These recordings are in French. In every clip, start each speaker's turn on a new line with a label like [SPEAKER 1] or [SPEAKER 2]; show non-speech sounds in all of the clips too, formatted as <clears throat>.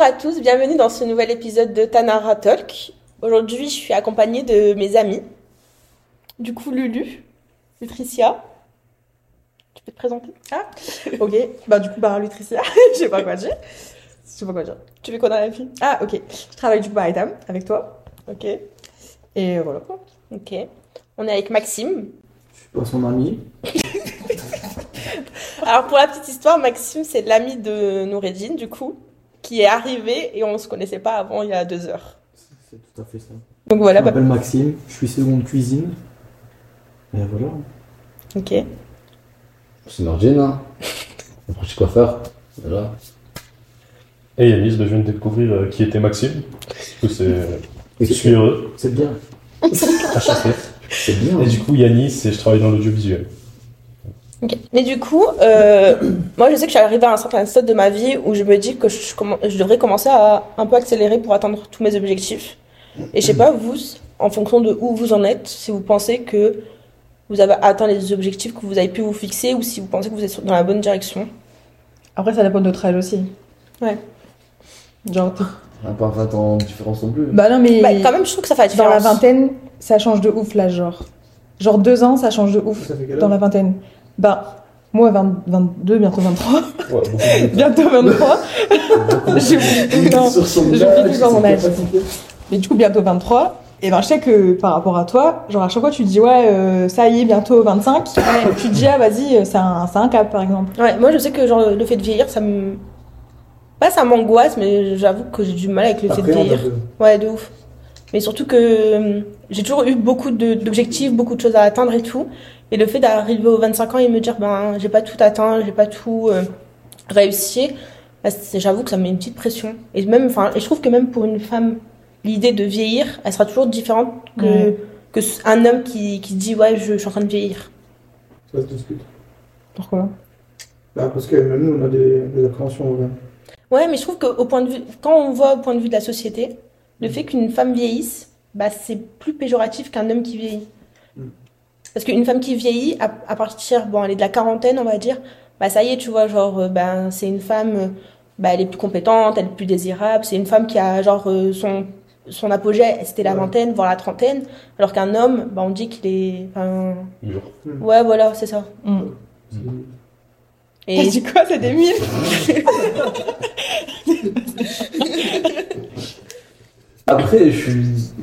[SPEAKER 1] Bonjour à tous, bienvenue dans ce nouvel épisode de Tanara Talk. Aujourd'hui, je suis accompagnée de mes amis. Du coup, Lulu, Lutricia. Tu peux te présenter?
[SPEAKER 2] Ah, <laughs> ok. Bah, du coup, bah, Lutricia, <laughs> je sais pas quoi dire. Je sais pas quoi dire.
[SPEAKER 1] Tu fais quoi dans la vie
[SPEAKER 2] Ah, ok. Je travaille du coup à Etam avec toi.
[SPEAKER 1] Ok.
[SPEAKER 2] Et voilà quoi.
[SPEAKER 1] Ok. On est avec Maxime.
[SPEAKER 3] Je suis pas son ami. <laughs>
[SPEAKER 1] Alors, pour la petite histoire, Maxime, c'est l'ami de Noureddin, du coup, qui est arrivé et on se connaissait pas avant il y a deux heures.
[SPEAKER 3] C'est tout à fait ça.
[SPEAKER 1] Donc voilà,
[SPEAKER 3] je
[SPEAKER 1] bah,
[SPEAKER 3] m'appelle Maxime, je suis seconde cuisine. Et voilà.
[SPEAKER 1] ok.
[SPEAKER 4] C'est Nordine, hein. <laughs> Approche coiffeur. Voilà.
[SPEAKER 5] Et Yanis, bah, je viens de découvrir euh, qui était Maxime. Du coup, c'est...
[SPEAKER 3] Et
[SPEAKER 5] Je suis heureux.
[SPEAKER 3] C'est bien. <laughs> C'est bien.
[SPEAKER 5] Et du coup, Yanis, et je travaille dans l'audiovisuel.
[SPEAKER 1] Mais du coup, euh, <clears throat> moi je sais que je suis arrivée à un certain stade de ma vie où je me dis que je, devrais commencer à un peu accélérer pour atteindre tous mes objectifs. Et je sais pas, vous, en fonction de où vous en êtes, si vous pensez que vous avez atteint les objectifs que vous avez pu vous fixer ou si vous pensez que vous êtes dans la bonne direction.
[SPEAKER 2] Après, ça dépend de notre âge aussi.
[SPEAKER 1] Ouais.
[SPEAKER 2] Genre,
[SPEAKER 4] n'a pas 20 ans de différence non plus.
[SPEAKER 2] bah non, mais
[SPEAKER 1] Bah, quand même, je trouve que ça fait la
[SPEAKER 2] dans la
[SPEAKER 1] différence.
[SPEAKER 2] vingtaine, ça change de ouf là, genre. Genre deux ans, ça change de ouf
[SPEAKER 3] Ça fait quel
[SPEAKER 2] dans la vingtaine. Bah, moi, 20 22, bientôt 23.
[SPEAKER 5] Ouais, <laughs>
[SPEAKER 2] bientôt 23. J'oublie temps mon âge. Mais du coup, bientôt 23. Et ben, je sais que par rapport à toi, genre à chaque fois, tu te dis, ouais, euh, ça y est, bientôt 25. tu te dis, ah, vas-y, euh, c'est un, un cap, par exemple.
[SPEAKER 1] Ouais, moi je sais que genre, le fait de vieillir, ça me. Pas ça m'angoisse, mais j'avoue que j'ai du mal avec le fait de vieillir. Ouais, de ouf. Mais surtout que euh, j'ai toujours eu beaucoup d'objectifs, beaucoup de choses à atteindre et tout. Et le fait d'arriver aux 25 ans et me dire, ben, j'ai pas tout atteint, j'ai pas tout euh, réussi, bah, j'avoue que ça me met une petite pression. Et même, enfin, et je trouve que même pour une femme, l'idée de vieillir, elle sera toujours différente que, un homme qui, qui dit, ouais, je, je suis en train de vieillir.
[SPEAKER 3] Ça se discute.
[SPEAKER 2] Pourquoi?
[SPEAKER 3] Bah, parce que même nous, on a des, des appréhensions. ouais.
[SPEAKER 1] Ouais, mais je trouve qu'au point de vue, quand on voit au point de vue de la société, le fait qu'une femme vieillisse, bah, c'est plus péjoratif qu'un homme qui vieillit. Parce qu'une femme qui vieillit, à, à partir, bon, elle est de la quarantaine, on va dire, bah, ça y est, tu vois, genre, euh, ben, c'est une femme, euh, bah, elle est plus compétente, elle est plus désirable, c'est une femme qui a, genre, euh, son, son apogée, c'était la
[SPEAKER 3] Ouais.
[SPEAKER 1] vingtaine, voire la trentaine, alors qu'un homme, bah, on dit qu'il est, enfin,
[SPEAKER 5] Mûr.
[SPEAKER 1] ouais, voilà, c'est ça.
[SPEAKER 2] Mm.
[SPEAKER 3] C'est-
[SPEAKER 1] Et,
[SPEAKER 2] T'as dit quoi C'est des mille <laughs> <laughs>
[SPEAKER 4] Après, je suis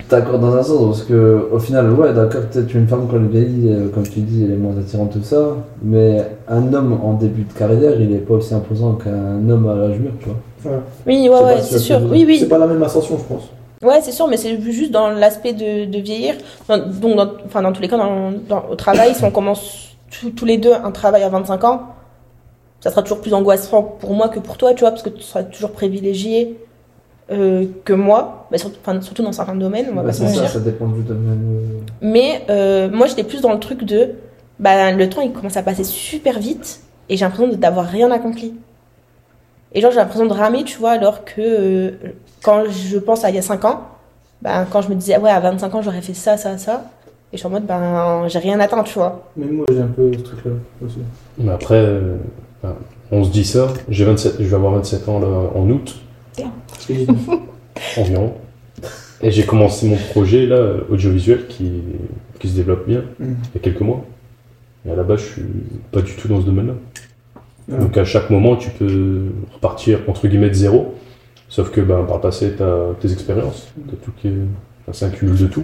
[SPEAKER 4] d'accord dans un sens, parce que au final, ouais, d'accord, peut-être une femme quand elle vieillit, euh, comme tu dis, elle est moins attirante, tout ça. Mais un homme en début de carrière, il est pas aussi imposant qu'un homme à l'âge mûr, tu vois.
[SPEAKER 3] Enfin,
[SPEAKER 1] oui, ouais, ouais,
[SPEAKER 4] si
[SPEAKER 1] c'est sûr, oui, oui.
[SPEAKER 3] C'est pas la même ascension, je pense.
[SPEAKER 1] Ouais, c'est sûr, mais c'est juste dans l'aspect de, de vieillir. Dans- donc, dans, enfin, dans tous les cas, dans, dans- au travail, si on commence tous- tous les deux un travail à 25 ans, ça sera toujours plus angoissant pour moi que pour toi, tu vois, parce que tu seras toujours privilégié euh, que moi, mais surtout, enfin, surtout dans certains domaines, on va
[SPEAKER 4] Bah,
[SPEAKER 1] pas se
[SPEAKER 4] c'est ça, dépend du domaine. euh,
[SPEAKER 1] Mais euh, moi, j'étais plus dans le truc de, bah, le temps, il commence à passer super vite, et j'ai l'impression d'avoir rien accompli. Et genre, j'ai l'impression de ramer, tu vois, alors que euh, quand je pense à il y a 5 ans, ben, quand je me disais, ouais, à 25 ans, j'aurais fait ça, ça, ça, et je suis en mode, ben, j'ai rien atteint, tu vois.
[SPEAKER 3] Mais moi, j'ai un peu ce truc-là aussi.
[SPEAKER 5] Mais après, euh, enfin, on se dit ça. J'ai 27, je vais avoir 27 ans là, en août, <laughs> environ. Et j'ai commencé mon projet là, audiovisuel qui, qui se développe bien,
[SPEAKER 3] Mm.
[SPEAKER 5] il y a quelques mois. Et à la base, je suis pas du tout dans ce domaine-là.
[SPEAKER 3] Ah.
[SPEAKER 5] Donc à chaque moment, tu peux repartir entre guillemets de zéro. Sauf que ben, par le passé, tu as tes expériences. T'as tout qui est... enfin, c'est un cumul de tout.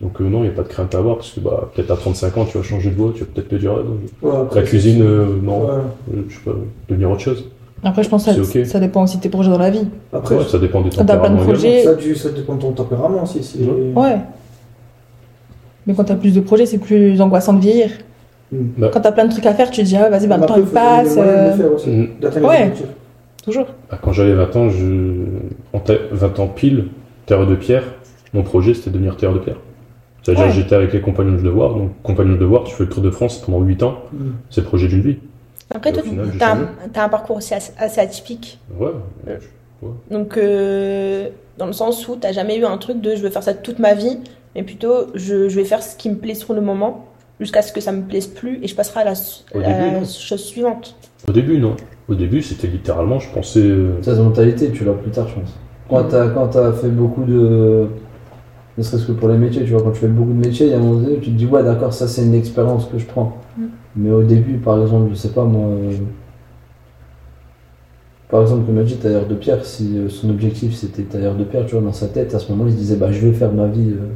[SPEAKER 5] Donc euh, non, il n'y a pas de crainte à avoir. Parce que bah, peut-être à 35 ans, tu vas changer de voie. Tu vas peut-être te dire, ah, non,
[SPEAKER 3] Ouais, après,
[SPEAKER 5] la cuisine, euh, non,
[SPEAKER 3] Ouais.
[SPEAKER 5] euh, je sais pas, devenir autre chose.
[SPEAKER 2] Après, je pense que ça, dépend aussi de tes projets dans la vie.
[SPEAKER 3] Après,
[SPEAKER 5] Ouais, ça dépend des
[SPEAKER 2] Quand t'as plein de
[SPEAKER 5] tempéraments
[SPEAKER 2] projets-
[SPEAKER 3] ça, tu- ça dépend de ton tempérament aussi.
[SPEAKER 5] Ouais.
[SPEAKER 2] Ouais. Mais quand t'as plus de projets, c'est plus angoissant de vieillir.
[SPEAKER 3] Mm.
[SPEAKER 5] Bah,
[SPEAKER 2] Quand t'as plein de trucs à faire, tu te dis, ah, vas-y, bah, le temps il passe. euh,
[SPEAKER 3] le faire aussi,
[SPEAKER 5] Mm.
[SPEAKER 3] d'atteindre
[SPEAKER 2] Ouais. Toujours.
[SPEAKER 5] bah, quand j'avais 20 ans, je... en ta- 20 ans pile, terre de pierre, mon projet c'était de devenir terre de pierre. C'est-à-dire
[SPEAKER 2] Ouais.
[SPEAKER 5] j'étais avec les compagnons de devoir, donc compagnons de devoir, tu fais le tour de France pendant 8 ans,
[SPEAKER 3] Mm.
[SPEAKER 5] c'est le projet d'une vie.
[SPEAKER 1] Après,
[SPEAKER 5] Et
[SPEAKER 1] toi, t'as
[SPEAKER 5] changé.
[SPEAKER 1] un, t'as un parcours aussi assez, assez atypique.
[SPEAKER 5] Ouais,
[SPEAKER 1] Donc, euh, dans le sens où t'as jamais eu un truc de je veux faire ça toute ma vie, mais plutôt je, je vais faire ce qui me plaît sur le moment. jusqu'à ce que ça me plaise plus et je passerai à la,
[SPEAKER 5] Au
[SPEAKER 1] à
[SPEAKER 5] début,
[SPEAKER 1] la
[SPEAKER 5] non.
[SPEAKER 1] chose suivante.
[SPEAKER 5] Au début, non. Au début, c'était littéralement, je pensais. euh,
[SPEAKER 4] Cette mentalité, tu l'as plus tard, je pense. Quand t'as, quand t'as fait beaucoup de. Ne serait-ce que pour les métiers, tu vois, quand tu fais beaucoup de métiers, il y a un moment donné où tu te dis, ouais, d'accord, ça c'est une expérience que je prends.
[SPEAKER 1] Mm.
[SPEAKER 4] Mais au début, par exemple, je sais pas moi. euh, Par exemple, comme a dit, tailleur de pierre, si euh, son objectif c'était tailleur de pierre, tu vois, dans sa tête, à ce moment il se disait, bah je vais faire ma vie. euh,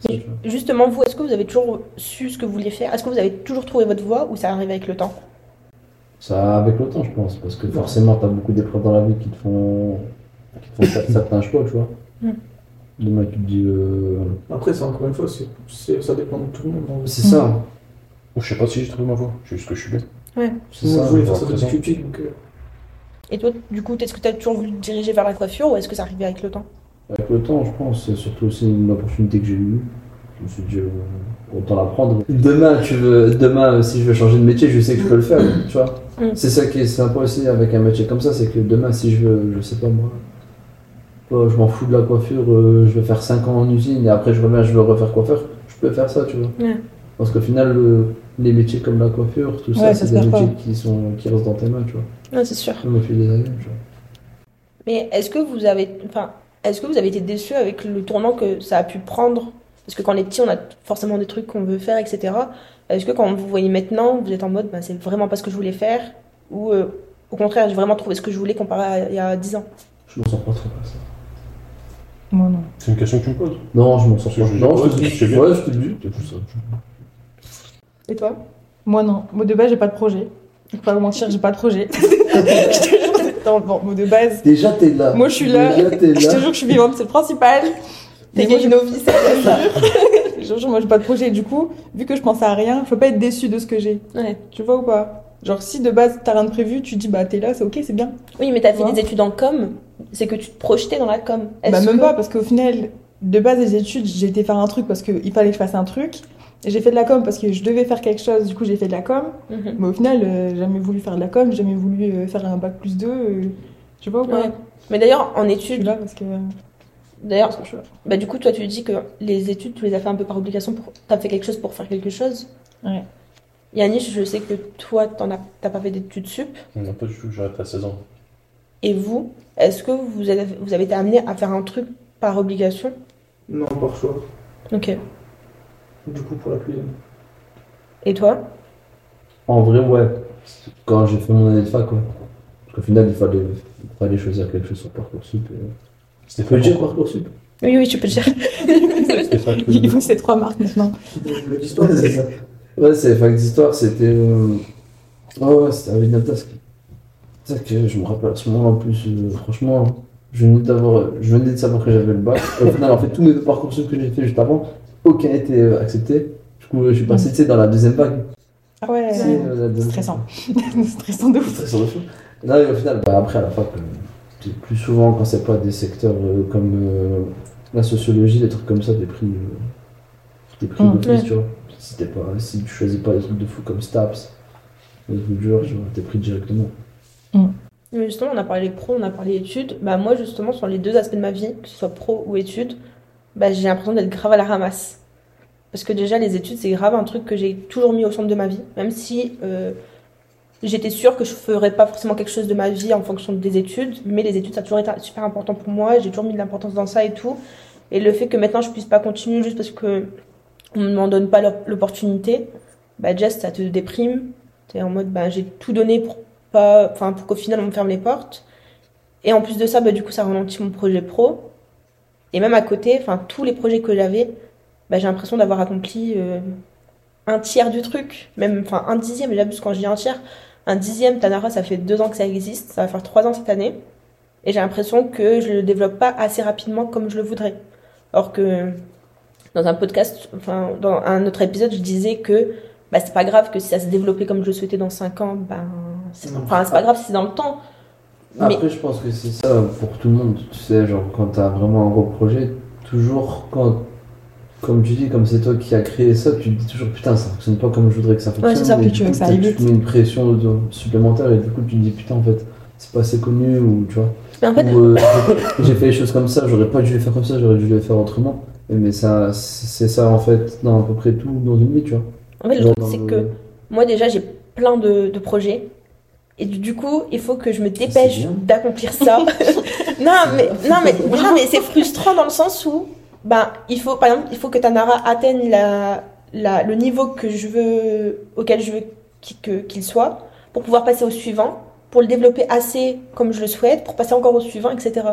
[SPEAKER 4] ça, tu.
[SPEAKER 1] Justement, vous, est-ce que vous avez toujours su ce que vous vouliez faire? Est-ce que vous avez toujours trouvé votre voie ou ça arrive avec le temps?
[SPEAKER 4] Ça avec le temps, je pense, parce que forcément, t'as beaucoup d'épreuves dans la vie qui te font, qui te font faire <laughs> certains choix, tu vois.
[SPEAKER 1] Mm.
[SPEAKER 4] Demain, tu te dis, euh,
[SPEAKER 3] Après, c'est encore une fois, c'est, c'est- ça dépend de tout le monde.
[SPEAKER 4] c'est ça,
[SPEAKER 5] Je sais pas si j'ai trouvé ma voie, c'est juste que je suis bien.
[SPEAKER 4] c'est
[SPEAKER 3] Moi,
[SPEAKER 4] ça.
[SPEAKER 3] je voulais faire ça petit, donc. euh,
[SPEAKER 1] Et toi, du coup, est-ce que tu as toujours voulu te diriger vers la coiffure ou est-ce que ça arrivait avec le temps?
[SPEAKER 4] Avec le temps, je pense, c'est surtout aussi une opportunité que j'ai eue. Je me suis dit, euh, autant la prendre. Demain, tu veux, demain, euh, si je veux changer de métier, je sais que je peux le faire, tu vois.
[SPEAKER 1] Mm.
[SPEAKER 4] C'est ça qui est sympa aussi avec un métier comme ça, c'est que demain, si je veux, je sais pas moi, oh, je m'en fous de la coiffure, euh, je vais faire 5 ans en usine et après je reviens, je veux refaire coiffeur, je peux faire ça, tu vois.
[SPEAKER 1] Ouais.
[SPEAKER 4] Parce qu'au final, le- les métiers comme la coiffure, tout ça,
[SPEAKER 2] Ouais, ça
[SPEAKER 4] c'est des métiers qui, sont, qui restent dans tes mains, tu vois.
[SPEAKER 1] Non, c'est sûr.
[SPEAKER 4] Même au fil des années, tu vois.
[SPEAKER 1] Mais est-ce que vous avez, enfin, est-ce que vous avez été déçu avec le tournant que ça a pu prendre? Parce que quand on est petit, on a forcément des trucs qu'on veut faire, etc. Est-ce que quand vous voyez maintenant, vous êtes en mode, bah, c'est vraiment pas ce que je voulais faire? Ou euh, au contraire, j'ai vraiment trouvé ce que je voulais comparé à il y a 10 ans?
[SPEAKER 4] Je m'en sors pas trop pas ça.
[SPEAKER 2] Moi non.
[SPEAKER 5] C'est une question que tu me poses
[SPEAKER 4] Non, je m'en sors pas. Non, je
[SPEAKER 5] ouais,
[SPEAKER 4] te dis,
[SPEAKER 5] bien.
[SPEAKER 4] ouais, je te dis.
[SPEAKER 1] Et toi?
[SPEAKER 2] Moi non. Moi de base, j'ai pas de projet. Je vais pas vous mentir, j'ai pas de projet. <laughs> non, bon, moi de base,
[SPEAKER 4] Déjà, t'es là.
[SPEAKER 2] Moi, je suis là.
[SPEAKER 4] Déjà, t'es
[SPEAKER 2] je te jure que je suis vivante, c'est le principal.
[SPEAKER 1] T'es
[SPEAKER 2] Mais moi,
[SPEAKER 1] gay novice.
[SPEAKER 2] Je te jure, moi j'ai pas de projet. Du coup, vu que je pense à rien, je peux pas être déçue de ce que j'ai.
[SPEAKER 1] Ouais.
[SPEAKER 2] Tu vois ou pas? Genre si de base t'as rien de prévu, tu dis bah t'es là, c'est ok, c'est bien.
[SPEAKER 1] Oui, mais t'as fait des études en com, c'est que tu te projetais dans la com.
[SPEAKER 2] Bah même
[SPEAKER 1] que-
[SPEAKER 2] pas parce qu'au final, de base les études, j'ai été faire un truc parce qu'il fallait que je fasse un truc. J'ai fait de la com parce que je devais faire quelque chose, du coup j'ai fait de la com.
[SPEAKER 1] Mhm.
[SPEAKER 2] Mais au final, euh, j'ai jamais voulu faire de la com, j'ai jamais voulu euh, faire un bac plus 2. euh, tu vois ou pas
[SPEAKER 1] Ouais. Mais d'ailleurs, en
[SPEAKER 2] Je suis
[SPEAKER 1] études,
[SPEAKER 2] là parce que.
[SPEAKER 1] d'ailleurs,
[SPEAKER 2] parce que je suis là.
[SPEAKER 1] bah, du coup, toi, tu dis que les études, tu les as fait un peu par obligation, pour... t'as fait quelque chose pour faire quelque chose.
[SPEAKER 2] Ouais.
[SPEAKER 1] Yannick, je sais que toi, t'en as... t'as pas fait d'études sup.
[SPEAKER 5] Non, pas du tout, j'arrête à 16 ans.
[SPEAKER 1] Et vous, est-ce que vous avez, vous avez été amené à faire un truc par obligation?
[SPEAKER 3] Non, par choix.
[SPEAKER 1] Ok.
[SPEAKER 3] Du coup, pour la cuisine.
[SPEAKER 1] Et toi?
[SPEAKER 4] En vrai, ouais. Quand j'ai fait mon année de fac, ouais. Parce qu'au final, il fallait, il fallait choisir quelque chose sur Parcoursup. Et...
[SPEAKER 5] C'était
[SPEAKER 4] Tu peux le dire Parcoursup?
[SPEAKER 1] Oui, oui, tu peux le dire.
[SPEAKER 2] Il faut ces trois marques maintenant.
[SPEAKER 3] Le d'histoire,
[SPEAKER 4] Ouais, c'est ça. Ouais, c'est fac d'histoire, c'était. Euh... Oh, ouais, c'était avec Natas. C'est ça que je me rappelle à ce moment en plus, euh, franchement, je venais, d'avoir, je venais de savoir que j'avais le bac. Au final, en fait, tous mes deux parcours que j'ai fait juste avant, aucun n'était euh, accepté. Du coup, je suis passé sais, dans la deuxième vague.
[SPEAKER 2] Ah ouais,
[SPEAKER 4] sais, euh, la deuxième-
[SPEAKER 2] stressant. <laughs> stressant de ouf.
[SPEAKER 4] Stressant de fou. Non, mais au final, bah, après, à la fac, euh, c'est plus souvent quand c'est pas des secteurs euh, comme euh, la sociologie, des trucs comme ça, des prix. Euh, des prix
[SPEAKER 2] Mm.
[SPEAKER 4] d'office,
[SPEAKER 1] Ouais.
[SPEAKER 4] tu vois. Si, t'es pas, si tu choisis pas des trucs de fou comme STAPS, des trucs durs, tu vois, t'es pris directement.
[SPEAKER 1] Mais justement, on a parlé pro, on a parlé études. Bah, moi, justement, sur les deux aspects de ma vie, que ce soit pro ou études, bah, j'ai l'impression d'être grave à la ramasse. Parce que déjà, les études, c'est grave un truc que j'ai toujours mis au centre de ma vie. Même si euh, j'étais sûre que je ferais pas forcément quelque chose de ma vie en fonction des études. Mais les études, ça a toujours été super important pour moi. J'ai toujours mis de l'importance dans ça et tout. Et le fait que maintenant, je puisse pas continuer juste parce que on ne m'en donne pas l'op- l'opportunité, bah, déjà, ça te déprime. T'es en mode, bah, j'ai tout donné pour pour qu'au final on me ferme les portes. Et en plus de ça, bah, du coup, ça ralentit mon projet pro. Et même à côté, enfin, tous les projets que j'avais, bah, j'ai l'impression d'avoir accompli euh, un tiers du truc, même, enfin, un dixième, j'abuse quand je dis un tiers. Un dixième, Tanara, ça fait deux ans que ça existe, ça va faire trois ans cette année. Et j'ai l'impression que je le développe pas assez rapidement comme je le voudrais. Or que dans un podcast, enfin, dans un autre épisode, je disais que bah, c'est pas grave que si ça se développait comme je le souhaitais dans 5 ans, ben, c'est enfin, c'est pas grave si c'est dans le temps. Mais
[SPEAKER 4] Après, je pense que c'est ça pour tout le monde. Tu sais, genre, quand t'as vraiment un gros projet, toujours quand. Comme tu dis, comme c'est toi qui as créé ça, tu te dis toujours putain, ça fonctionne pas comme je voudrais que ça fonctionne.
[SPEAKER 2] c'est ça, puis tu veux que ça aille
[SPEAKER 4] Tu
[SPEAKER 2] vite.
[SPEAKER 4] mets une pression supplémentaire et du coup, tu te dis putain, en fait, c'est pas assez connu ou tu vois.
[SPEAKER 1] Mais en fait,
[SPEAKER 4] euh, j'ai fait les choses comme ça, j'aurais pas dû les faire comme ça, j'aurais dû les faire autrement. Mais ça, c'est ça en fait dans à peu près tout dans une vie, tu vois.
[SPEAKER 1] En fait, le truc, c'est que moi, déjà, j'ai plein de, de projets. Et du, coup, il faut que je me dépêche d'accomplir ça. <laughs> non, mais, non, mais, non, mais c'est <laughs> frustrant dans le sens où, ben, il faut, par exemple, il faut que Tanara atteigne la, la, le niveau que je veux, auquel je veux qu'il soit, pour pouvoir passer au suivant, pour le développer assez comme je le souhaite, pour passer encore au suivant, etc.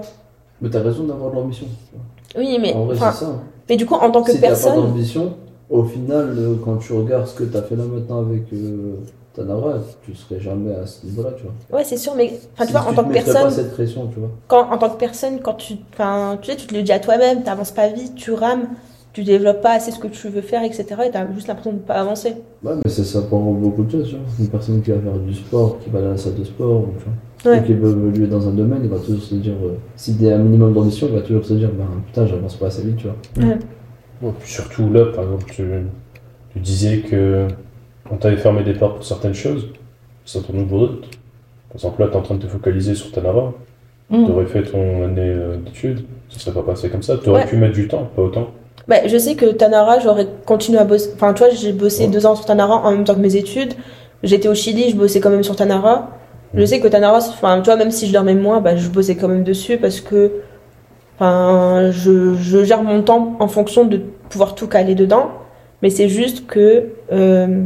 [SPEAKER 4] Mais t'as raison d'avoir de l'ambition.
[SPEAKER 1] Oui, mais,
[SPEAKER 4] En vrai, ça. hein.
[SPEAKER 1] mais du coup, en tant que
[SPEAKER 4] si t'as pas
[SPEAKER 1] personne,
[SPEAKER 4] d'ambition, au final, euh, quand tu regardes ce que t'as fait là maintenant avec euh, Tanara, tu serais jamais à ce niveau-là, tu vois.
[SPEAKER 1] ouais, c'est sûr, mais, enfin, tu
[SPEAKER 4] Si
[SPEAKER 1] vois, en tant que personne,
[SPEAKER 4] pas cette pression, tu vois.
[SPEAKER 1] quand, en tant que personne, quand tu, enfin, tu sais, tu te le dis à toi-même, t'avances pas vite, tu rames, tu développes pas assez ce que tu veux faire, etc. Et t'as juste l'impression de pas avancer.
[SPEAKER 4] Ouais, mais c'est ça pour beaucoup de choses, tu vois. Une personne qui va faire du sport, qui va aller à la salle de sport, tu vois.
[SPEAKER 1] Ouais.
[SPEAKER 4] Ou qui veut évoluer dans un domaine, il va toujours se dire, euh, a un minimum d'ambition, il va toujours se dire, bah putain, j'avance pas assez vite, tu vois.
[SPEAKER 5] Ouais, puis surtout là, par exemple, tu, tu disais que on t'avait fermé des portes pour certaines choses, ça tourne pour d'autres. Par exemple, là, tu es en train de te focaliser sur Tanara,
[SPEAKER 2] Mm.
[SPEAKER 5] tu aurais fait ton année euh, d'études, ça serait pas passé comme ça. Tu aurais
[SPEAKER 1] Ouais.
[SPEAKER 5] pu mettre du temps, pas autant.
[SPEAKER 1] Bah, je sais que Tanara, j'aurais continué à bosser. Enfin, tu vois, j'ai bossé
[SPEAKER 5] Ouais.
[SPEAKER 1] deux ans sur Tanara en même temps que mes études. J'étais au Chili, je bossais quand même sur Tanara. Je sais que Tanara, enfin, tu vois, même si je dormais moins, bah, je bossais quand même dessus parce que, enfin, je, je gère mon temps en fonction de pouvoir tout caler dedans. Mais c'est juste que, euh,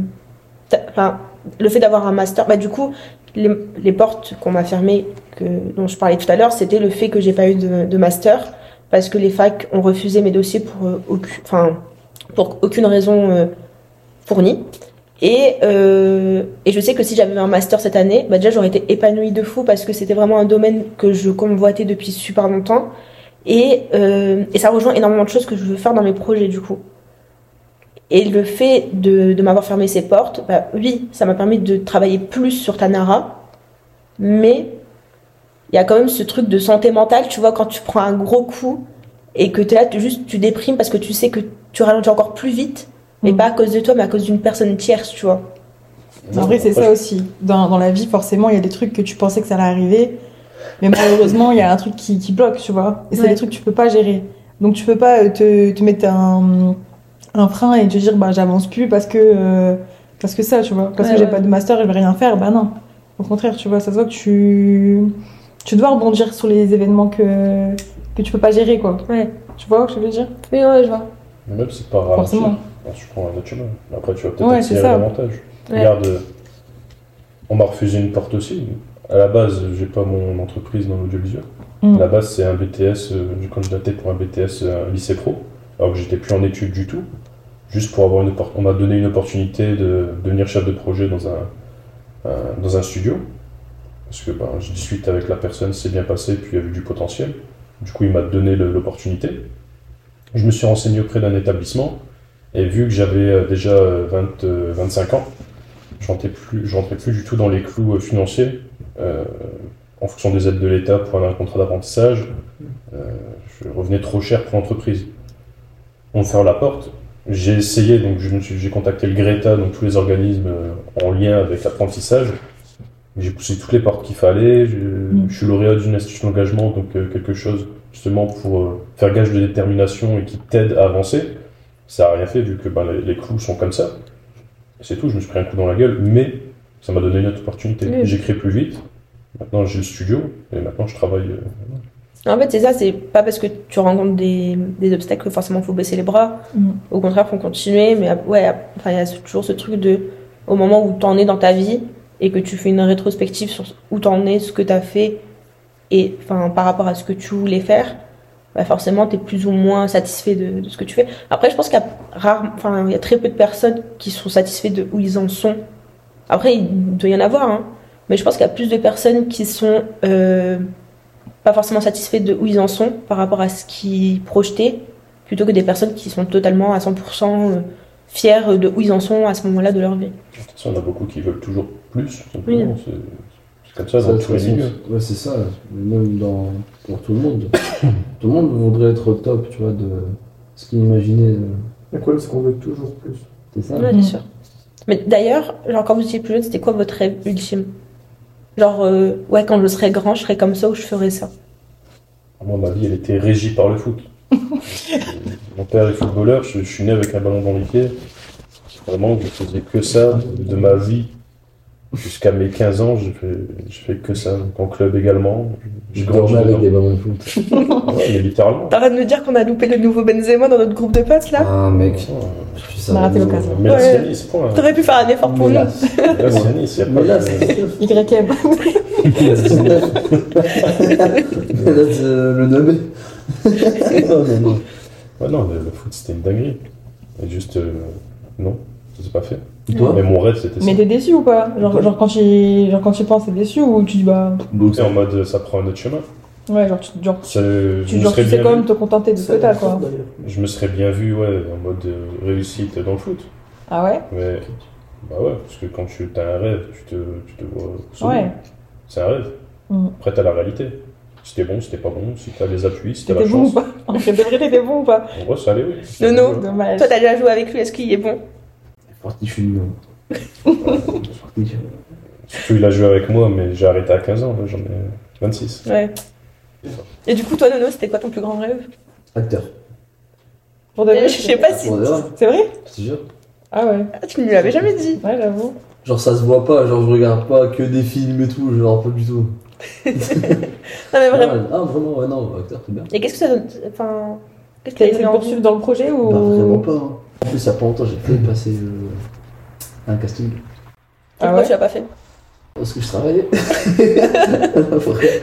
[SPEAKER 1] le fait d'avoir un master, bah, du coup, les, portes qu'on m'a fermées, que, dont je parlais tout à l'heure, c'était le fait que j'ai pas eu de, master parce que les facs ont refusé mes dossiers pour, euh, aucune, raison euh, fournie. Et, euh, et je sais que si j'avais un master cette année, bah déjà j'aurais été épanouie de fou parce que c'était vraiment un domaine que je convoitais depuis super longtemps. Et, et ça rejoint énormément de choses que je veux faire dans mes projets du coup. Et le fait de, de m'avoir fermé ces portes, bah oui, ça m'a permis de travailler plus sur Tanara, mais il y a quand même ce truc de santé mentale, tu vois, quand tu prends un gros coup et que tu es là, tu, juste tu déprimes parce que tu sais que tu ralentis encore plus vite, mais
[SPEAKER 2] Mm.
[SPEAKER 1] pas à cause de toi, mais à cause d'une personne tierce, tu vois.
[SPEAKER 2] En vrai, c'est ça aussi. Dans, dans la vie, forcément, il y a des trucs que tu pensais que ça allait arriver, mais malheureusement, il y a un truc qui, qui bloque, tu vois. Et c'est
[SPEAKER 1] Ouais.
[SPEAKER 2] des trucs que tu peux pas gérer. Donc, tu peux pas euh, te, te mettre un, un frein et te dire, bah, j'avance plus parce que, euh, parce que ça, tu vois. Parce
[SPEAKER 1] Ouais,
[SPEAKER 2] que j'ai
[SPEAKER 1] ouais.
[SPEAKER 2] pas de master et je vais rien faire. Bah, non. Au contraire, tu vois, ça se voit que tu, tu dois rebondir sur les événements que, que tu peux pas gérer, quoi.
[SPEAKER 1] Ouais.
[SPEAKER 2] Tu vois ce que je veux dire?
[SPEAKER 1] Oui, ouais, je vois.
[SPEAKER 5] Mais même, c'est pas.
[SPEAKER 2] Forcément.
[SPEAKER 5] Tu prends un autre chemin. Après, tu vas peut-être
[SPEAKER 2] ça.
[SPEAKER 5] davantage.
[SPEAKER 1] Ouais.
[SPEAKER 5] Regarde, euh, on m'a refusé une porte aussi. À la base, j'ai pas mon entreprise dans l'audiovisuel.
[SPEAKER 2] Mm.
[SPEAKER 5] À la base, c'est un BTS, euh, j'ai candidaté pour un BTS euh, lycée pro, alors que j'étais plus en études du tout. Juste pour avoir une On m'a donné une opportunité de devenir chef de projet dans un, dans un studio. Parce que ben, je discute avec la personne, c'est bien passé, puis il y a eu du potentiel. Du coup, il m'a donné l'opportunité. Je me suis renseigné auprès d'un établissement, et vu que j'avais euh, déjà euh, 20, euh, 25 ans, je rentrais plus, je rentrais plus du tout dans les clous euh, financiers. euh, en fonction des aides de l'État pour un contrat d'apprentissage, euh, je revenais trop cher pour l'entreprise. On me ferme la porte. J'ai essayé, donc je me suis- j'ai contacté le Greta, donc tous les organismes euh, en lien avec l'apprentissage. J'ai poussé toutes les portes qu'il fallait. Je, je suis lauréat d'une institution d'engagement, donc euh, quelque chose justement pour euh, faire gage de détermination et qui t'aide à avancer. Ça n'a rien fait vu que ben, les, les clous sont comme ça. C'est tout, je me suis pris un coup dans la gueule, mais ça m'a donné une autre opportunité. J'écris plus vite. Maintenant j'ai le studio et maintenant je travaille. euh,
[SPEAKER 1] En fait, c'est ça, c'est pas parce que tu rencontres des, des obstacles que forcément faut baisser les bras.
[SPEAKER 2] Mm.
[SPEAKER 1] Au contraire, faut continuer. Mais ouais, enfin, il y a toujours ce truc de, au moment où t'en es dans ta vie et que tu fais une rétrospective sur où t'en es, ce que t'as fait et enfin par rapport à ce que tu voulais faire, bah forcément t'es plus ou moins satisfait de, de ce que tu fais. Après, je pense qu'il y a rare, enfin, il y a très peu de personnes qui sont satisfaits de où ils en sont. Après, il doit y en avoir, hein. Mais je pense qu'il y a plus de personnes qui sont euh, pas forcément satisfaits de où ils en sont par rapport à ce qu'ils projetaient, plutôt que des personnes qui sont totalement à 100% fiers de où ils en sont à ce moment-là de leur vie.
[SPEAKER 5] De toute façon, il y en a beaucoup qui veulent toujours plus.
[SPEAKER 1] Oui.
[SPEAKER 5] C'est comme ça
[SPEAKER 4] Ça,
[SPEAKER 5] dans tous les milieux.
[SPEAKER 4] Ouais, c'est ça. Même dans, pour tout le monde. <coughs> tout le monde voudrait être au top, tu vois, de ce qu'il imaginait. euh,
[SPEAKER 3] Le problème, c'est qu'on veut toujours plus.
[SPEAKER 4] C'est ça
[SPEAKER 2] Mm.
[SPEAKER 1] bien sûr. Mais d'ailleurs, genre quand vous étiez plus jeune, c'était quoi votre rêve ultime? Genre, euh, ouais, quand je serai grand, je serai comme ça ou je ferai ça.
[SPEAKER 5] Moi, ma vie, elle était régie par le foot. <laughs> Mon père est footballeur, je, je suis né avec un ballon dans les pieds. Vraiment, je faisais que ça de ma vie. Jusqu'à mes 15 ans, j'ai fait, j'ai fait que ça. En club également.
[SPEAKER 4] Je
[SPEAKER 5] J'ai grandi
[SPEAKER 4] dormais avec des ballons de foot. <laughs>
[SPEAKER 5] Ouais, mais littéralement.
[SPEAKER 1] T'arrêtes de me dire qu'on a loupé le nouveau Benzema dans notre groupe de potes là
[SPEAKER 4] Ah, mec.
[SPEAKER 5] Ouais.
[SPEAKER 4] Je suis
[SPEAKER 2] On a raté l'occasion.
[SPEAKER 5] Mais là, c'est Yanis, point.
[SPEAKER 1] T'aurais pu faire un effort pour nous.
[SPEAKER 4] là, <laughs>
[SPEAKER 5] Là, c'est Yanis, y a pas
[SPEAKER 4] mais là,
[SPEAKER 5] de-
[SPEAKER 2] YM.
[SPEAKER 4] Là, c'est le 9 <laughs> Non, non, non.
[SPEAKER 5] Ouais, non, le, le foot, c'était une dinguerie. Et juste, euh, non, ça s'est pas fait.
[SPEAKER 4] Et toi
[SPEAKER 5] Mais mon rêve, c'était ça.
[SPEAKER 2] Mais t'es déçu ou pas genre, genre, quand tu, genre quand tu penses, t'es déçu ou tu dis bah.
[SPEAKER 5] C'est en mode, ça prend un autre chemin.
[SPEAKER 2] Ouais, genre tu, genre,
[SPEAKER 5] Ça-
[SPEAKER 2] tu, genre,
[SPEAKER 5] serais
[SPEAKER 2] tu sais
[SPEAKER 5] bien
[SPEAKER 2] quand même te contenter de ce que t'as quoi.
[SPEAKER 5] je me serais bien vu, ouais, en mode euh, réussite dans le foot.
[SPEAKER 2] Ah ouais
[SPEAKER 5] Mais, bah ouais, parce que quand tu as un rêve, tu te, tu te vois.
[SPEAKER 2] Ouais.
[SPEAKER 5] C'est un rêve.
[SPEAKER 2] Mm.
[SPEAKER 5] Après, t'as la réalité. Si t'es bon, si t'es pas bon, si t'as les appuis, si t'as la
[SPEAKER 2] T'étais bon ou
[SPEAKER 5] chance.
[SPEAKER 2] pas? <laughs> En fait, de vrai, t'étais bon ou pas?
[SPEAKER 5] En vrai, ça allait, oui.
[SPEAKER 1] Non, non.
[SPEAKER 2] Dommage.
[SPEAKER 1] Toi, t'as déjà joué avec lui, est-ce qu'il est bon?
[SPEAKER 4] Parti, je suis nul. <laughs> Parti.
[SPEAKER 5] Surtout, il a joué avec moi, mais j'ai arrêté à 15 ans, j'en ai 26.
[SPEAKER 1] Ouais. Et du coup, toi, Nono, c'était quoi ton plus grand rêve?
[SPEAKER 4] Acteur.
[SPEAKER 2] Pour de vrai,
[SPEAKER 1] Je sais pas si.
[SPEAKER 2] C'est vrai?
[SPEAKER 4] C'est sûr.
[SPEAKER 2] Ah ouais.
[SPEAKER 1] Ah, tu ne lui avais jamais dit.
[SPEAKER 2] Ouais, j'avoue.
[SPEAKER 4] Genre, ça se voit pas, genre, je regarde pas que des films et tout, genre, pas du tout. <laughs>
[SPEAKER 1] Non, mais vraiment.
[SPEAKER 4] Ah, vraiment, ouais, non, acteur, c'est bien.
[SPEAKER 1] Et qu'est-ce que ça donne Enfin. Qu'est-ce que
[SPEAKER 2] T'as essayé de poursuivre dans le projet ou.
[SPEAKER 4] Bah, vraiment pas. hein. En plus, il y a pas longtemps, j'ai fait passer euh, un casting.
[SPEAKER 2] Ah
[SPEAKER 1] Pourquoi
[SPEAKER 2] ouais
[SPEAKER 1] tu l'as pas fait?
[SPEAKER 4] Parce que je travaillais. <laughs> Vrai.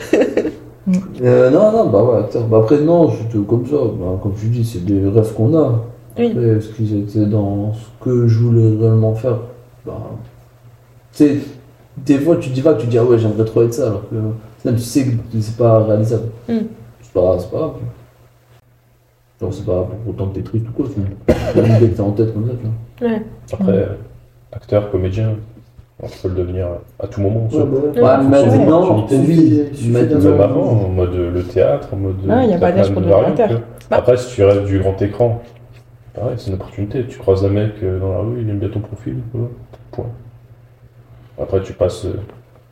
[SPEAKER 4] Euh, non, non, bah ouais, acteur. Bah après, non, c'était comme ça. Bah, comme tu dis, c'est des rêves qu'on a.
[SPEAKER 1] Oui.
[SPEAKER 4] Après, est-ce qu'ils étaient dans ce que je voulais réellement faire? Bah. Tu sais, des fois, tu dis pas que tu dis, ah ouais, j'aimerais trop être ça, alors que même tu sais que c'est pas réalisable.
[SPEAKER 1] Mm.
[SPEAKER 4] C'est pas, c'est pas grave. Tu. Genre, c'est pas pour autant que t'es triste ou quoi. C'est une idée que t'as en tête comme ça, tu vois.
[SPEAKER 1] Ouais.
[SPEAKER 5] Après, euh, acteur, comédien, on peut le devenir à tout moment.
[SPEAKER 1] Ouais,
[SPEAKER 4] Ouais, maintenant,
[SPEAKER 5] opportunité.
[SPEAKER 4] oui,
[SPEAKER 3] Il suffit
[SPEAKER 4] maintenant,
[SPEAKER 5] Même avant, en mode le théâtre, en mode.
[SPEAKER 2] Ah, y a
[SPEAKER 5] t'as
[SPEAKER 2] pas d'âge pour
[SPEAKER 5] de
[SPEAKER 2] devenir acteur.
[SPEAKER 5] tu vois. Après, si tu rêves du grand écran, pareil, c'est une opportunité. Tu croises un mec euh, dans la rue, il aime bien ton profil, voilà, point. Après, tu passes.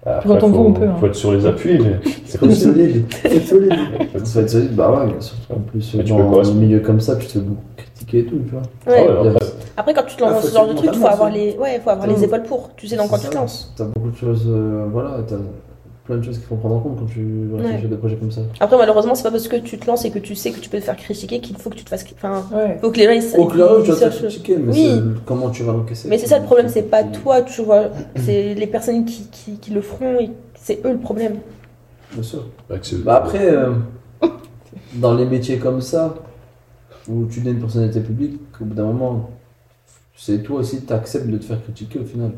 [SPEAKER 5] Après,
[SPEAKER 2] Quand on
[SPEAKER 5] faut,
[SPEAKER 2] veut, on peut, hein.
[SPEAKER 5] faut être sur les appuis, mais c'est comme
[SPEAKER 4] solide. Faut être solide. <laughs> Faut être solide, bah ouais, bien sûr. En plus,
[SPEAKER 5] Mais tu
[SPEAKER 4] dans un milieu comme ça, tu te fais beaucoup critiquer et tout, tu vois.
[SPEAKER 1] Ouais.
[SPEAKER 5] Ah ouais, après,
[SPEAKER 1] Après, quand tu te lances
[SPEAKER 3] Ah,
[SPEAKER 1] dans
[SPEAKER 3] faut
[SPEAKER 1] ce genre de truc, faut avoir les, ouais, faut avoir les épaules pour. Tu sais dans quoi tu te lances.
[SPEAKER 4] T'as beaucoup de choses, euh, voilà, t'as plein de choses qu'il faut prendre en compte quand tu réfléchis
[SPEAKER 1] Ouais.
[SPEAKER 4] à des projets comme ça.
[SPEAKER 1] Après, malheureusement, c'est pas parce que tu te lances et que tu sais que tu peux te faire critiquer qu'il faut que tu te fasses. Enfin,
[SPEAKER 2] Ouais.
[SPEAKER 1] faut que les gens ils,
[SPEAKER 4] Au tu vas te faire critiquer, mais
[SPEAKER 1] Oui.
[SPEAKER 4] comment tu vas l'encaisser.
[SPEAKER 1] Mais c'est ça le problème, c'est pas toi, tu vois. C'est les personnes qui, qui, qui le feront et c'est eux le problème.
[SPEAKER 4] Bien sûr.
[SPEAKER 5] ce-
[SPEAKER 4] Bah après, euh, dans les métiers comme ça, où tu es une personnalité publique, au bout d'un moment, c'est toi aussi, tu acceptes de te faire critiquer au final.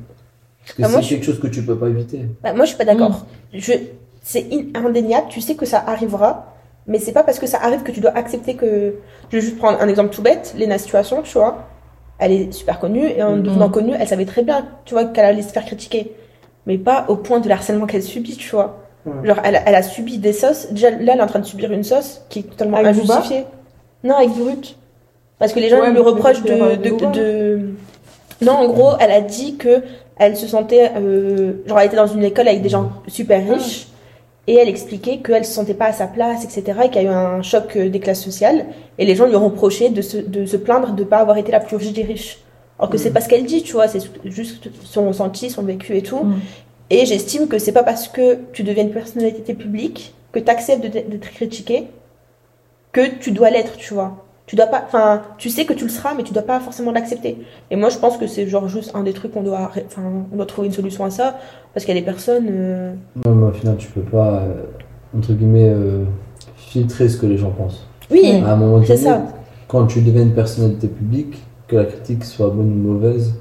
[SPEAKER 4] Parce que
[SPEAKER 1] Ah,
[SPEAKER 4] c'est
[SPEAKER 1] je-
[SPEAKER 4] quelque chose que tu peux pas éviter.
[SPEAKER 1] Bah, moi, je suis pas d'accord. Je, c'est in- indéniable. Tu sais que ça arrivera, mais c'est pas parce que ça arrive que tu dois accepter que. Je vais juste prendre un exemple tout bête. Lena Situation, tu vois, elle est super connue et en
[SPEAKER 2] Mhm.
[SPEAKER 1] devenant connue, elle savait très bien, tu vois, qu'elle allait se faire critiquer, mais pas au point de l'harcèlement qu'elle subit, tu vois.
[SPEAKER 3] Ouais.
[SPEAKER 1] Genre, elle, a- elle a subi des sauces. Déjà, là, elle est en train de subir une sauce qui est totalement
[SPEAKER 2] Avec
[SPEAKER 1] injustifiée. Non, avec Brut. Parce que les gens
[SPEAKER 2] Ouais,
[SPEAKER 1] lui reprochent de- Non, en gros, elle a dit que elle se sentait. euh, genre, elle était dans une école avec des gens super riches. Et elle expliquait qu'elle se sentait pas à sa place, etc. Et qu'il y a eu un choc euh, des classes sociales. Et les gens lui ont reproché de se, de se plaindre de pas avoir été la plus riche des riches. Alors que c'est pas ce qu'elle dit, tu vois. C'est juste son ressenti, son vécu et tout.
[SPEAKER 2] Mm.
[SPEAKER 1] Et j'estime que c'est pas parce que tu deviens une personnalité publique que tu acceptes d'être critiqué que tu dois l'être, tu vois. Tu dois pas, enfin, tu sais que tu le seras, mais tu dois pas forcément l'accepter. Et moi, je pense que c'est genre juste un des trucs qu'on doit, enfin, on doit trouver une solution à ça, parce qu'il y a des personnes. euh,
[SPEAKER 4] Non, mais au final, tu peux pas, euh, entre guillemets, euh, filtrer ce que les gens pensent.
[SPEAKER 1] Oui,
[SPEAKER 4] À un moment
[SPEAKER 1] c'est
[SPEAKER 4] donné,
[SPEAKER 1] ça.
[SPEAKER 4] quand tu deviens une personnalité publique, que la critique soit bonne ou mauvaise,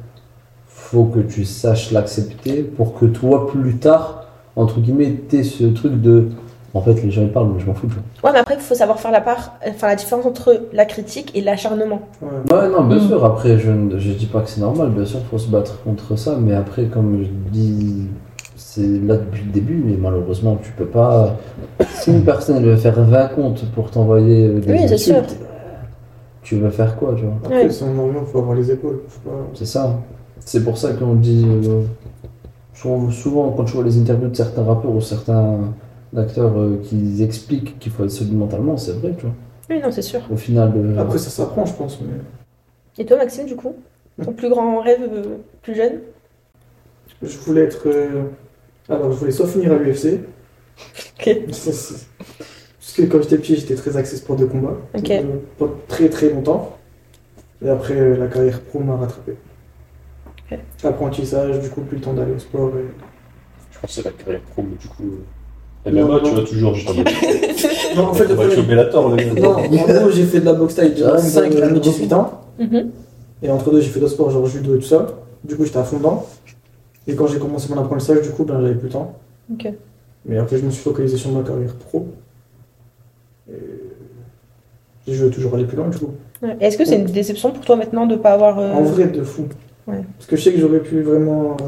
[SPEAKER 4] faut que tu saches l'accepter pour que toi, plus tard, entre guillemets, t'aies ce truc de. En fait, les gens ils parlent, mais je m'en fous. tu.
[SPEAKER 1] Ouais, mais après, il faut savoir faire la part, enfin, la différence entre la critique et l'acharnement.
[SPEAKER 4] Ouais, non, bien
[SPEAKER 2] Mm.
[SPEAKER 4] sûr. Après, je ne je dis pas que c'est normal, bien sûr, il faut se battre contre ça, mais après, comme je dis, c'est là depuis le début, mais malheureusement, tu peux pas. Si une personne elle veut faire 20 comptes pour t'envoyer euh, des
[SPEAKER 1] Oui, c'est sûr.
[SPEAKER 4] insultes, tu veux faire quoi, tu vois?
[SPEAKER 3] Après,
[SPEAKER 1] Ouais.
[SPEAKER 3] c'est un environnement, faut avoir les épaules.
[SPEAKER 4] C'est ça. C'est pour ça qu'on dit. euh, je trouve souvent, quand je vois les interviews de certains rappeurs ou certains acteurs euh, qui expliquent qu'il faut être solide mentalement, c'est vrai, tu vois.
[SPEAKER 1] Oui, non, c'est sûr.
[SPEAKER 4] Au final, euh,
[SPEAKER 3] Après, ça s'apprend, je pense. Mais...
[SPEAKER 1] Et toi, Maxime, du coup Ton plus grand rêve euh, plus jeune?
[SPEAKER 3] Je voulais être. euh, Alors, je voulais soit finir à l'UFC.
[SPEAKER 1] Ok.
[SPEAKER 3] Parce que quand j'étais petit, j'étais très axé sport de combat.
[SPEAKER 1] Ok.
[SPEAKER 3] Euh, Pas très très longtemps. Et après, euh, la carrière pro m'a rattrapé.
[SPEAKER 1] Ok.
[SPEAKER 3] Apprentissage, du coup, plus le temps d'aller au sport. et-
[SPEAKER 5] Je pensais la carrière pro, mais du coup. Et MMA, tu vas toujours juste en mode.
[SPEAKER 3] Non, en fait, le
[SPEAKER 5] au
[SPEAKER 3] problème-
[SPEAKER 5] gars.
[SPEAKER 3] Non, en gros, j'ai fait de la boxe taille de 5
[SPEAKER 4] c'est
[SPEAKER 3] à
[SPEAKER 4] vrai.
[SPEAKER 3] 18 ans.
[SPEAKER 1] Mhm.
[SPEAKER 3] Et entre deux, j'ai fait d'autres sports, genre judo et tout ça. Du coup, j'étais à fond dedans. Et quand j'ai commencé mon apprentissage, du coup, ben, j'avais plus le temps.
[SPEAKER 1] Ok.
[SPEAKER 3] Mais après, je me suis focalisé sur ma carrière pro. Et je veux toujours aller plus loin, du coup.
[SPEAKER 1] Ouais. Est-ce que c'est une déception pour toi maintenant de pas avoir. euh,
[SPEAKER 3] En vrai, de fou.
[SPEAKER 1] Ouais.
[SPEAKER 3] Parce que je sais que j'aurais pu vraiment. euh,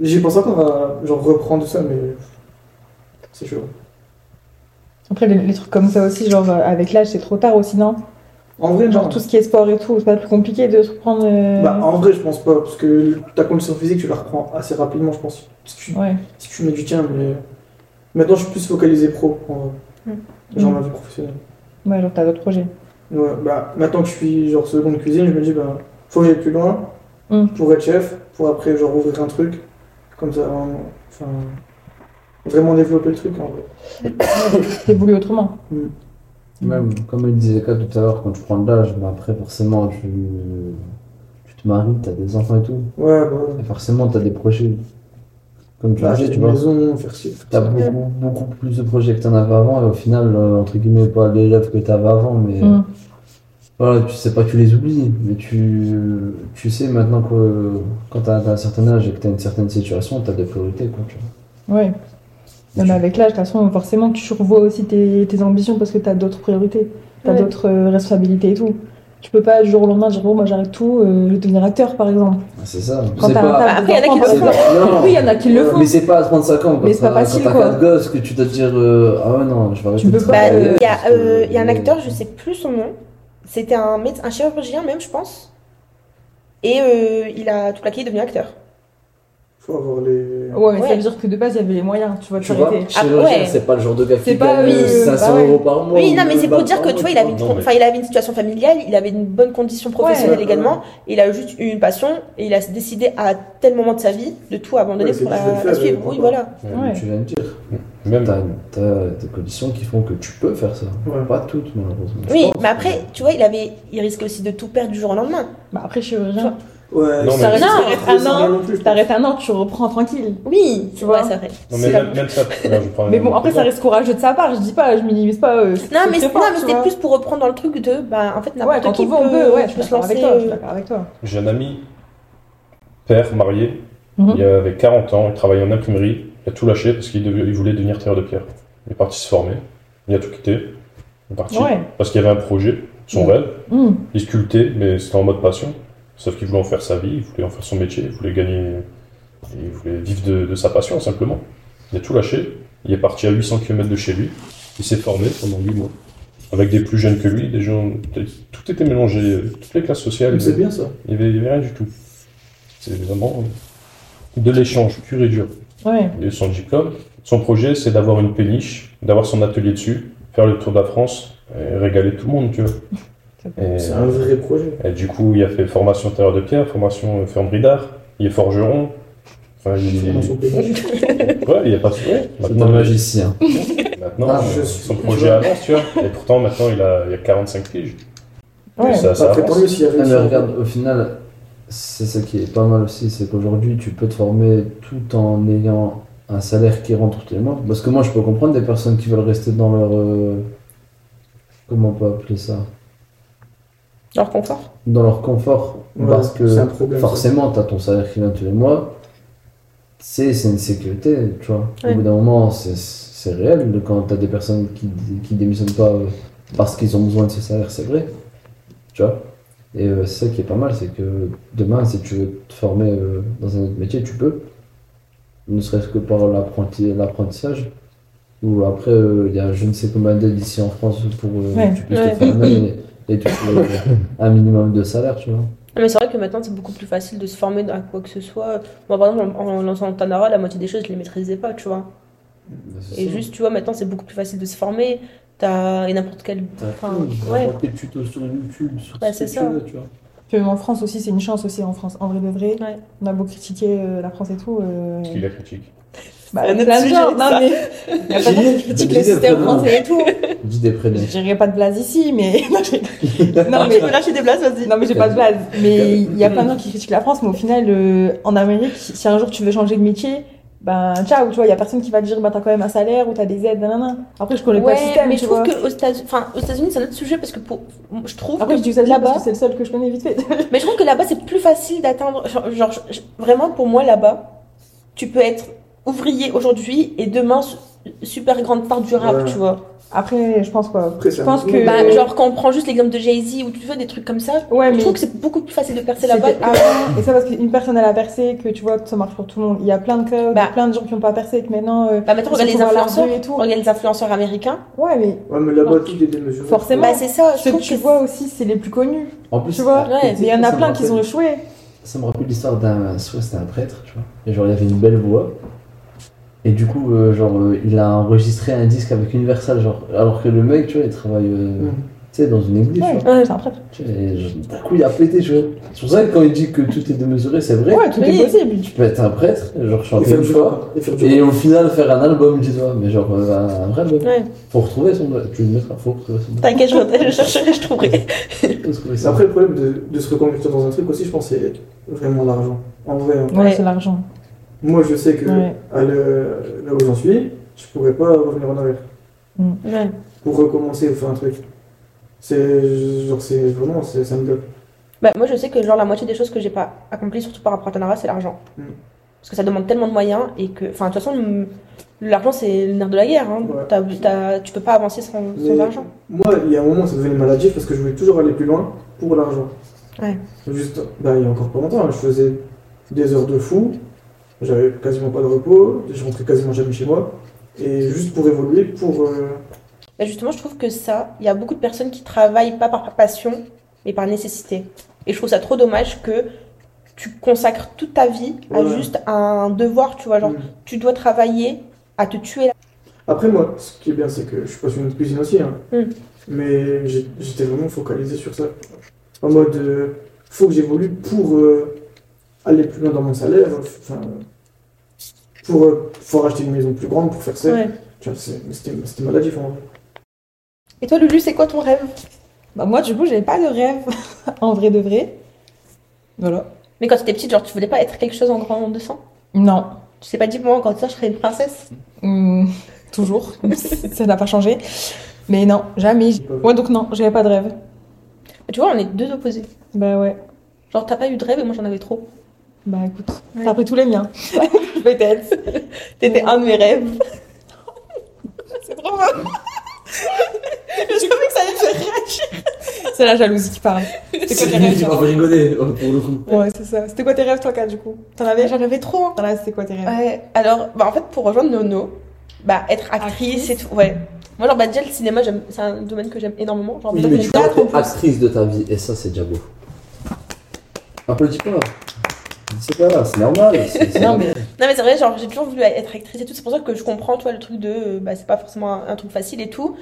[SPEAKER 3] J'y pense encore à genre reprendre ça, mais c'est chaud.
[SPEAKER 2] Après, les, les trucs comme ça aussi, genre euh, avec l'âge, c'est trop tard aussi, non?
[SPEAKER 3] En vrai,
[SPEAKER 2] Genre
[SPEAKER 3] non.
[SPEAKER 2] tout ce qui est sport et tout, c'est pas plus compliqué de se reprendre. euh,
[SPEAKER 3] Bah, en vrai, je pense pas, parce que ta condition physique, tu la reprends assez rapidement, je pense. Si tu,
[SPEAKER 2] Ouais.
[SPEAKER 3] si tu mets du tien, mais maintenant, je suis plus focalisé pro, en vrai. Genre
[SPEAKER 2] Mm.
[SPEAKER 3] ma vie professionnelle.
[SPEAKER 2] Ouais, genre t'as d'autres projets.
[SPEAKER 3] Ouais, bah, maintenant que je suis genre seconde cuisine, je me dis, bah, faut que j'aille plus loin
[SPEAKER 2] Mm.
[SPEAKER 3] pour être chef, pour après, genre, ouvrir un truc, comme ça, enfin, vraiment développer le truc, en vrai. <coughs>
[SPEAKER 2] Autrement.
[SPEAKER 4] Même, comme il disait Kat tout à l'heure, quand tu prends de l'âge, bah après, forcément, tu, tu te maries, tu as des enfants et tout.
[SPEAKER 3] Ouais, bah,
[SPEAKER 4] Et forcément, tu as des projets. Comme tu
[SPEAKER 3] bah,
[SPEAKER 4] disais,
[SPEAKER 3] acheter
[SPEAKER 4] tu vois.
[SPEAKER 3] maison, faire ci, faire
[SPEAKER 4] Tu as beaucoup, beaucoup plus de projets que tu en avais avant, et au final, euh, entre guillemets, pas l'élève que tu avais avant, mais
[SPEAKER 2] Mm.
[SPEAKER 4] voilà, tu sais pas que tu les oublies, mais tu, tu sais maintenant que quand tu as, un certain âge et que tu as une certaine situation, tu as des priorités. Quoi, tu vois.
[SPEAKER 2] Ouais. Non, mais avec l'âge, de toute façon, forcément, tu revois aussi tes, tes ambitions parce que t'as d'autres priorités, t'as
[SPEAKER 1] Ouais.
[SPEAKER 2] d'autres euh, responsabilités et tout. Tu peux pas du jour au lendemain dire bon, moi j'arrête tout, euh, je vais devenir acteur par exemple.
[SPEAKER 4] Ah, C'est ça.
[SPEAKER 2] Quand
[SPEAKER 4] pas-
[SPEAKER 1] Après, il y en a qui le font.
[SPEAKER 2] Oui, il y en a qui le font.
[SPEAKER 4] Mais c'est pas à 35 ans, quand
[SPEAKER 2] Mais c'est pas facile,
[SPEAKER 4] quand t'as
[SPEAKER 2] quoi.
[SPEAKER 4] quatre gosses, que tu dois te dire euh, Ah ouais, non, je vais arrêter
[SPEAKER 2] Tu
[SPEAKER 4] de
[SPEAKER 2] peux pas,
[SPEAKER 1] Bah,
[SPEAKER 2] euh,
[SPEAKER 1] Il y, a, y un acteur, je sais plus son nom. C'était un, un chirurgien même, je pense. Et euh, il a tout plaqué, il est devenu acteur.
[SPEAKER 3] Faut avoir les.
[SPEAKER 2] Ouais, mais ça
[SPEAKER 1] Ouais.
[SPEAKER 2] veut dire que de base, il y avait les moyens, tu vois, de s'arrêter.
[SPEAKER 1] Ah,
[SPEAKER 4] chirurgien,
[SPEAKER 1] ouais.
[SPEAKER 4] c'est pas le genre de gars qui
[SPEAKER 2] C'est pas,
[SPEAKER 4] gagne
[SPEAKER 2] euh,
[SPEAKER 4] 500
[SPEAKER 2] bah ouais.
[SPEAKER 4] euros par mois.
[SPEAKER 1] Oui,
[SPEAKER 4] ou
[SPEAKER 1] non, mais c'est pour dire que tu vois, il avait, une,
[SPEAKER 5] Non, mais-
[SPEAKER 1] il avait une situation familiale, il avait une bonne condition professionnelle
[SPEAKER 3] Ouais,
[SPEAKER 1] également.
[SPEAKER 3] ouais.
[SPEAKER 1] Il a juste eu une passion et il a décidé à tel moment de sa vie de tout abandonner pour la, la suivre.
[SPEAKER 3] et
[SPEAKER 1] Oui, voilà.
[SPEAKER 4] Tu viens de dire.
[SPEAKER 5] Même,
[SPEAKER 4] T'as t'as des conditions qui font que tu peux faire ça.
[SPEAKER 3] Ouais.
[SPEAKER 4] Pas toutes, malheureusement.
[SPEAKER 1] Oui, mais après, tu vois, il avait, il risque aussi de tout perdre du jour au lendemain.
[SPEAKER 2] Bah après, chirurgien,
[SPEAKER 3] Ouais,
[SPEAKER 5] Non, mais-
[SPEAKER 2] t'arrêtes
[SPEAKER 1] Non,
[SPEAKER 2] t'arrêtes un an, t'arrêtes un an, tu reprends tranquille.
[SPEAKER 1] Oui,
[SPEAKER 2] Tu vois.
[SPEAKER 1] vois, c'est vrai.
[SPEAKER 5] Non, mais même, même ça. non, je prends un-
[SPEAKER 2] Mais bon, après, ça reste courageux de sa part, je dis pas, je minimise pas. euh,
[SPEAKER 1] Non, mais, c'était plus pour reprendre dans le truc de, bah, en fait,
[SPEAKER 2] Ouais,
[SPEAKER 1] n'importe
[SPEAKER 2] quand
[SPEAKER 1] qui
[SPEAKER 2] on veut, on
[SPEAKER 1] peut,
[SPEAKER 2] ouais, je suis
[SPEAKER 1] se
[SPEAKER 2] d'accord avec
[SPEAKER 1] lancer.
[SPEAKER 2] toi, je suis d'accord avec toi.
[SPEAKER 5] J'ai un ami, père, marié,
[SPEAKER 2] Mhm.
[SPEAKER 5] il avait 40 ans, il travaillait en imprimerie, il a tout lâché parce qu'il devait- il voulait devenir tailleur de pierre. Il est parti se former, il a tout quitté, il est parti
[SPEAKER 2] Ouais.
[SPEAKER 5] parce qu'il y avait un projet, son
[SPEAKER 2] Mhm.
[SPEAKER 5] rêve,
[SPEAKER 2] Hum,
[SPEAKER 5] il sculptait, mais c'était en mode passion. Sauf qu'il voulait en faire sa vie, il voulait en faire son métier, il voulait gagner, il voulait vivre de, de sa passion simplement. Il a tout lâché, il est parti à 800 km de chez lui, il s'est formé pendant 8 mois. Avec des plus jeunes que lui, des gens, tout était mélangé, toutes les classes sociales.
[SPEAKER 3] Mais C'est bien ça.
[SPEAKER 5] Il n'y avait, rien du tout. C'est vraiment de l'échange pur et dur.
[SPEAKER 2] Ouais.
[SPEAKER 5] Et son diplôme, son projet, c'est d'avoir une péniche, d'avoir son atelier dessus, faire le tour de la France et régaler tout le monde, tu vois.
[SPEAKER 3] C'est un vrai projet.
[SPEAKER 5] et du coup, il a fait formation tailleur de pierre, formation ferronnerie d'art, il est forgeron. Enfin, il, <laughs> ouais, il est pas ouais,
[SPEAKER 4] C'est
[SPEAKER 5] maintenant,
[SPEAKER 4] un magicien.
[SPEAKER 5] maintenant
[SPEAKER 4] Ah,
[SPEAKER 3] je
[SPEAKER 5] euh,
[SPEAKER 3] suis-
[SPEAKER 5] son projet avance, tu vois. Et pourtant, maintenant, il a, il a 45 piges.
[SPEAKER 2] Ouais.
[SPEAKER 5] Ça, ça
[SPEAKER 3] Après,
[SPEAKER 5] avance.
[SPEAKER 3] avait
[SPEAKER 4] mais regarde, au final, c'est ça qui est pas mal aussi, c'est qu'aujourd'hui, tu peux te former tout en ayant un salaire qui rentre tous les mois. Parce que moi, je peux comprendre des personnes qui veulent rester dans leur. euh, comment on peut appeler ça?
[SPEAKER 1] Leur confort.
[SPEAKER 4] Dans leur confort.
[SPEAKER 3] Ouais,
[SPEAKER 4] parce que
[SPEAKER 3] problème,
[SPEAKER 4] forcément, tu as ton salaire qui vient tous les mois. C'est c'est une sécurité, tu vois.
[SPEAKER 1] Ouais.
[SPEAKER 4] Au bout d'un moment, c'est- c'est réel. Quand tu as des personnes qui, qui démissionnent pas euh, parce qu'ils ont besoin de ce salaire, c'est vrai. Tu vois Et euh, c'est ça qui est pas mal, c'est que demain, si tu veux te former euh, dans un autre métier, tu peux. Ne serait-ce que par l'apprenti- l'apprentissage. Ou après, euh, il y a je ne sais combien d'aides ici en France pour euh,
[SPEAKER 2] Ouais.
[SPEAKER 4] que tu puisses
[SPEAKER 1] Ouais.
[SPEAKER 4] te former <laughs> et, toucher euh, un minimum de salaire, tu vois.
[SPEAKER 1] Mais c'est vrai que maintenant, c'est beaucoup plus facile de se former à quoi que ce soit. Moi, par exemple, en, en lançant Tanara, la moitié des choses, je les maîtrisais pas, tu vois.
[SPEAKER 4] C'est
[SPEAKER 1] Et
[SPEAKER 4] ça.
[SPEAKER 1] juste, tu vois, maintenant, c'est beaucoup plus facile de se former. T'as et n'importe quel.
[SPEAKER 4] T'as
[SPEAKER 1] Enfin,
[SPEAKER 4] tout,
[SPEAKER 1] ouais.
[SPEAKER 4] n'importe quel tuto sur YouTube, sur
[SPEAKER 1] Bah,
[SPEAKER 4] ce que
[SPEAKER 1] ça.
[SPEAKER 4] tu veux, tu vois.
[SPEAKER 2] Puis en France aussi, c'est une chance aussi en France, en vrai de vrai.
[SPEAKER 1] Ouais.
[SPEAKER 2] On a beau critiquer euh, la France et tout. Euh...
[SPEAKER 5] Qu'il la critique.
[SPEAKER 2] Bah,
[SPEAKER 1] un autre
[SPEAKER 2] plein de
[SPEAKER 1] sujet,
[SPEAKER 2] non mais. Il y a pas de gens qui critiquent le
[SPEAKER 4] des
[SPEAKER 2] système français et tout.
[SPEAKER 4] Dis des prénoms.
[SPEAKER 2] Je pas de blaze ici, mais. <laughs> non, je- <laughs> mais.
[SPEAKER 1] peux lâcher des places, vas-y.
[SPEAKER 2] Non, mais j'ai pas de blaze. Mais il y a plein de gens qui critiquent la France, mais au final, euh, en Amérique, si un jour tu veux changer de métier, ben ciao, tu vois, il y a personne qui va te dire, bah t'as quand même un salaire ou t'as des aides, nanana. Après, je connais pas
[SPEAKER 1] Ouais,
[SPEAKER 2] le système,
[SPEAKER 1] mais
[SPEAKER 2] tu
[SPEAKER 1] je trouve qu'aux États-Unis, enfin, aux États-Unis, c'est un autre sujet parce que pour, je trouve
[SPEAKER 2] Après,
[SPEAKER 1] que
[SPEAKER 2] je dis ça
[SPEAKER 1] là-bas,
[SPEAKER 2] là-bas, c'est le seul que je connais vite fait. <laughs>
[SPEAKER 1] mais je trouve que là-bas, c'est plus facile d'atteindre, genre, genre, je- vraiment, pour moi, là-bas, tu peux être ouvrier aujourd'hui et demain, su- super grande part du rap,
[SPEAKER 3] Ouais.
[SPEAKER 1] tu vois.
[SPEAKER 2] Après, je pense quoi.
[SPEAKER 3] Après,
[SPEAKER 2] Je pense que.
[SPEAKER 1] Bah, genre, quand on prend juste l'exemple de Jay-Z ou tu veux des trucs comme ça,
[SPEAKER 2] Ouais,
[SPEAKER 1] je
[SPEAKER 2] mais.
[SPEAKER 1] trouve que c'est beaucoup plus facile de percer là-bas.
[SPEAKER 2] Avant, et ça parce qu'une personne elle a percé, que tu vois que ça marche pour tout le monde. Il y a plein de cas,
[SPEAKER 1] Bah.
[SPEAKER 2] plein de gens qui n'ont pas percé, et que maintenant. euh,
[SPEAKER 1] Bah, maintenant, regarde les influenceurs,
[SPEAKER 2] et tout.
[SPEAKER 1] regarde les influenceurs américains.
[SPEAKER 2] Ouais, mais
[SPEAKER 3] Ouais, mais là-bas, tout est démesuré.
[SPEAKER 2] Forcément.
[SPEAKER 1] Bah, c'est ça, je
[SPEAKER 2] ceux que
[SPEAKER 1] trouve
[SPEAKER 2] tu
[SPEAKER 1] que
[SPEAKER 2] vois aussi, c'est les plus connus.
[SPEAKER 4] En plus,
[SPEAKER 2] Tu vois,
[SPEAKER 4] côté,
[SPEAKER 2] Mais il y en a plein qui ont échoué.
[SPEAKER 4] Ça me rappelle l'histoire d'un. Soit c'était un prêtre, tu vois. Et genre, il avait une belle voix. Et du coup, euh, genre, euh, il a enregistré un disque avec Universal, genre. Alors que le mec, tu vois, il travaille, euh,
[SPEAKER 3] Mm.
[SPEAKER 4] tu sais, dans une église,
[SPEAKER 2] Ouais,
[SPEAKER 4] tu vois.
[SPEAKER 2] ouais, c'est un prêtre.
[SPEAKER 4] D'un coup, il a pété, tu vois. C'est pour ça que quand il dit que tout est démesuré, c'est vrai.
[SPEAKER 2] Ouais, tout
[SPEAKER 1] Oui.
[SPEAKER 2] est possible.
[SPEAKER 4] Tu peux être un prêtre, genre chanter une fois.
[SPEAKER 3] Et
[SPEAKER 4] Et au final, faire un album, dis-toi. Mais genre, euh, un vrai album.
[SPEAKER 1] Ouais.
[SPEAKER 4] Faut retrouver son. Tu le mettras, faut retrouver son.
[SPEAKER 1] T'inquiète, je, je chercherai, je trouverai. <laughs>
[SPEAKER 3] Après, le problème de, de se reconvertir dans un truc aussi, je pense, c'est vraiment l'argent. En vrai, hein.
[SPEAKER 2] Ouais. c'est l'argent.
[SPEAKER 3] Moi, je sais que
[SPEAKER 2] Ouais.
[SPEAKER 3] à le- là où j'en suis, je pourrais pas revenir en arrière.
[SPEAKER 1] Ouais.
[SPEAKER 3] Pour recommencer ou faire un truc. C'est genre, c'est vraiment, c'est- ça me bloque.
[SPEAKER 1] Bah, moi, je sais que genre la moitié des choses que j'ai pas accomplies, surtout par rapport à Tanara, c'est l'argent.
[SPEAKER 3] Mm.
[SPEAKER 1] Parce que ça demande tellement de moyens et que, enfin, de toute façon, l'argent c'est le nerf de la guerre. Hein.
[SPEAKER 3] Ouais.
[SPEAKER 1] T'as- t'as- tu peux pas avancer sans, sans
[SPEAKER 3] Mais
[SPEAKER 1] argent.
[SPEAKER 3] Moi, il y a un moment, ça devenait maladif parce que je voulais toujours aller plus loin pour l'argent.
[SPEAKER 1] Ouais.
[SPEAKER 3] Juste, bah, il y a encore pas longtemps, je faisais des heures de fou, j'avais quasiment pas de repos, je rentrais quasiment jamais chez moi, et juste pour évoluer, pour. euh,
[SPEAKER 1] Bah, justement, je trouve que ça, il y a beaucoup de personnes qui travaillent pas par passion, mais par nécessité. Et je trouve ça trop dommage que tu consacres toute ta vie à
[SPEAKER 3] Ouais.
[SPEAKER 1] juste un devoir, tu vois, genre,
[SPEAKER 3] mm.
[SPEAKER 1] tu dois travailler à te tuer là.
[SPEAKER 3] Après, moi, ce qui est bien, c'est que je suis passionné de cuisine aussi, hein.
[SPEAKER 1] Mm.
[SPEAKER 3] mais j'étais vraiment focalisé sur ça. En mode, euh, faut que j'évolue pour euh, aller plus loin dans mon salaire, enfin, pour euh, pouvoir acheter une maison plus grande, pour faire ça.
[SPEAKER 1] Ouais.
[SPEAKER 3] Tu vois, c'est- C'était c'était maladif en vrai.
[SPEAKER 1] Et toi, Lulu, c'est quoi ton rêve?
[SPEAKER 2] Bah, moi, du coup, j'avais pas de rêve, <laughs> en vrai de vrai. Voilà.
[SPEAKER 1] Mais quand tu étais petite, genre, tu voulais pas être quelque chose en grandissant
[SPEAKER 2] Non.
[SPEAKER 1] Tu t'es pas dit, moi, quand ça, je serais une princesse
[SPEAKER 2] Hum, toujours. <laughs> ça n'a pas changé. Mais non, jamais. Ouais, donc non, j'avais pas de rêve.
[SPEAKER 1] Mais Tu vois, on est deux opposés.
[SPEAKER 2] Bah ouais.
[SPEAKER 1] Genre, t'as pas eu de rêve et moi, j'en avais trop.
[SPEAKER 2] Bah écoute,
[SPEAKER 1] Ouais.
[SPEAKER 2] t'as pris tous les miens. <laughs> Peut-être.
[SPEAKER 1] T'étais un de mes rêves. <laughs>
[SPEAKER 2] C'est trop mal. Je savais que ça allait te faire réagir. C'est la jalousie qui parle. C'était quoi tes rêves
[SPEAKER 4] Tu vas rigoler, pour le coup.
[SPEAKER 2] Ouais, c'est ça. C'était quoi tes rêves toi, Kat, du coup? T'en avais?
[SPEAKER 1] J'en avais trop. hein.
[SPEAKER 2] Voilà, c'était quoi tes rêves?
[SPEAKER 1] Ouais, alors, bah, en fait, pour rejoindre Nono, bah, être actrice,
[SPEAKER 2] Actrice.
[SPEAKER 1] et tout, ouais. Moi, genre, bah, déjà, le cinéma, j'aime- c'est un domaine que j'aime énormément. Genre,
[SPEAKER 4] Oui, mais tu
[SPEAKER 1] plus.
[SPEAKER 4] actrice de ta vie, et ça, c'est déjà beau. Applaudis pas. C'est pas c'est normal. c'est- c'est
[SPEAKER 2] Non,
[SPEAKER 4] normal.
[SPEAKER 1] Non, mais c'est vrai, genre, j'ai toujours voulu être actrice et tout. C'est pour ça que je comprends, toi, le truc de, euh, bah, c'est pas forcément un, un truc facile et tout.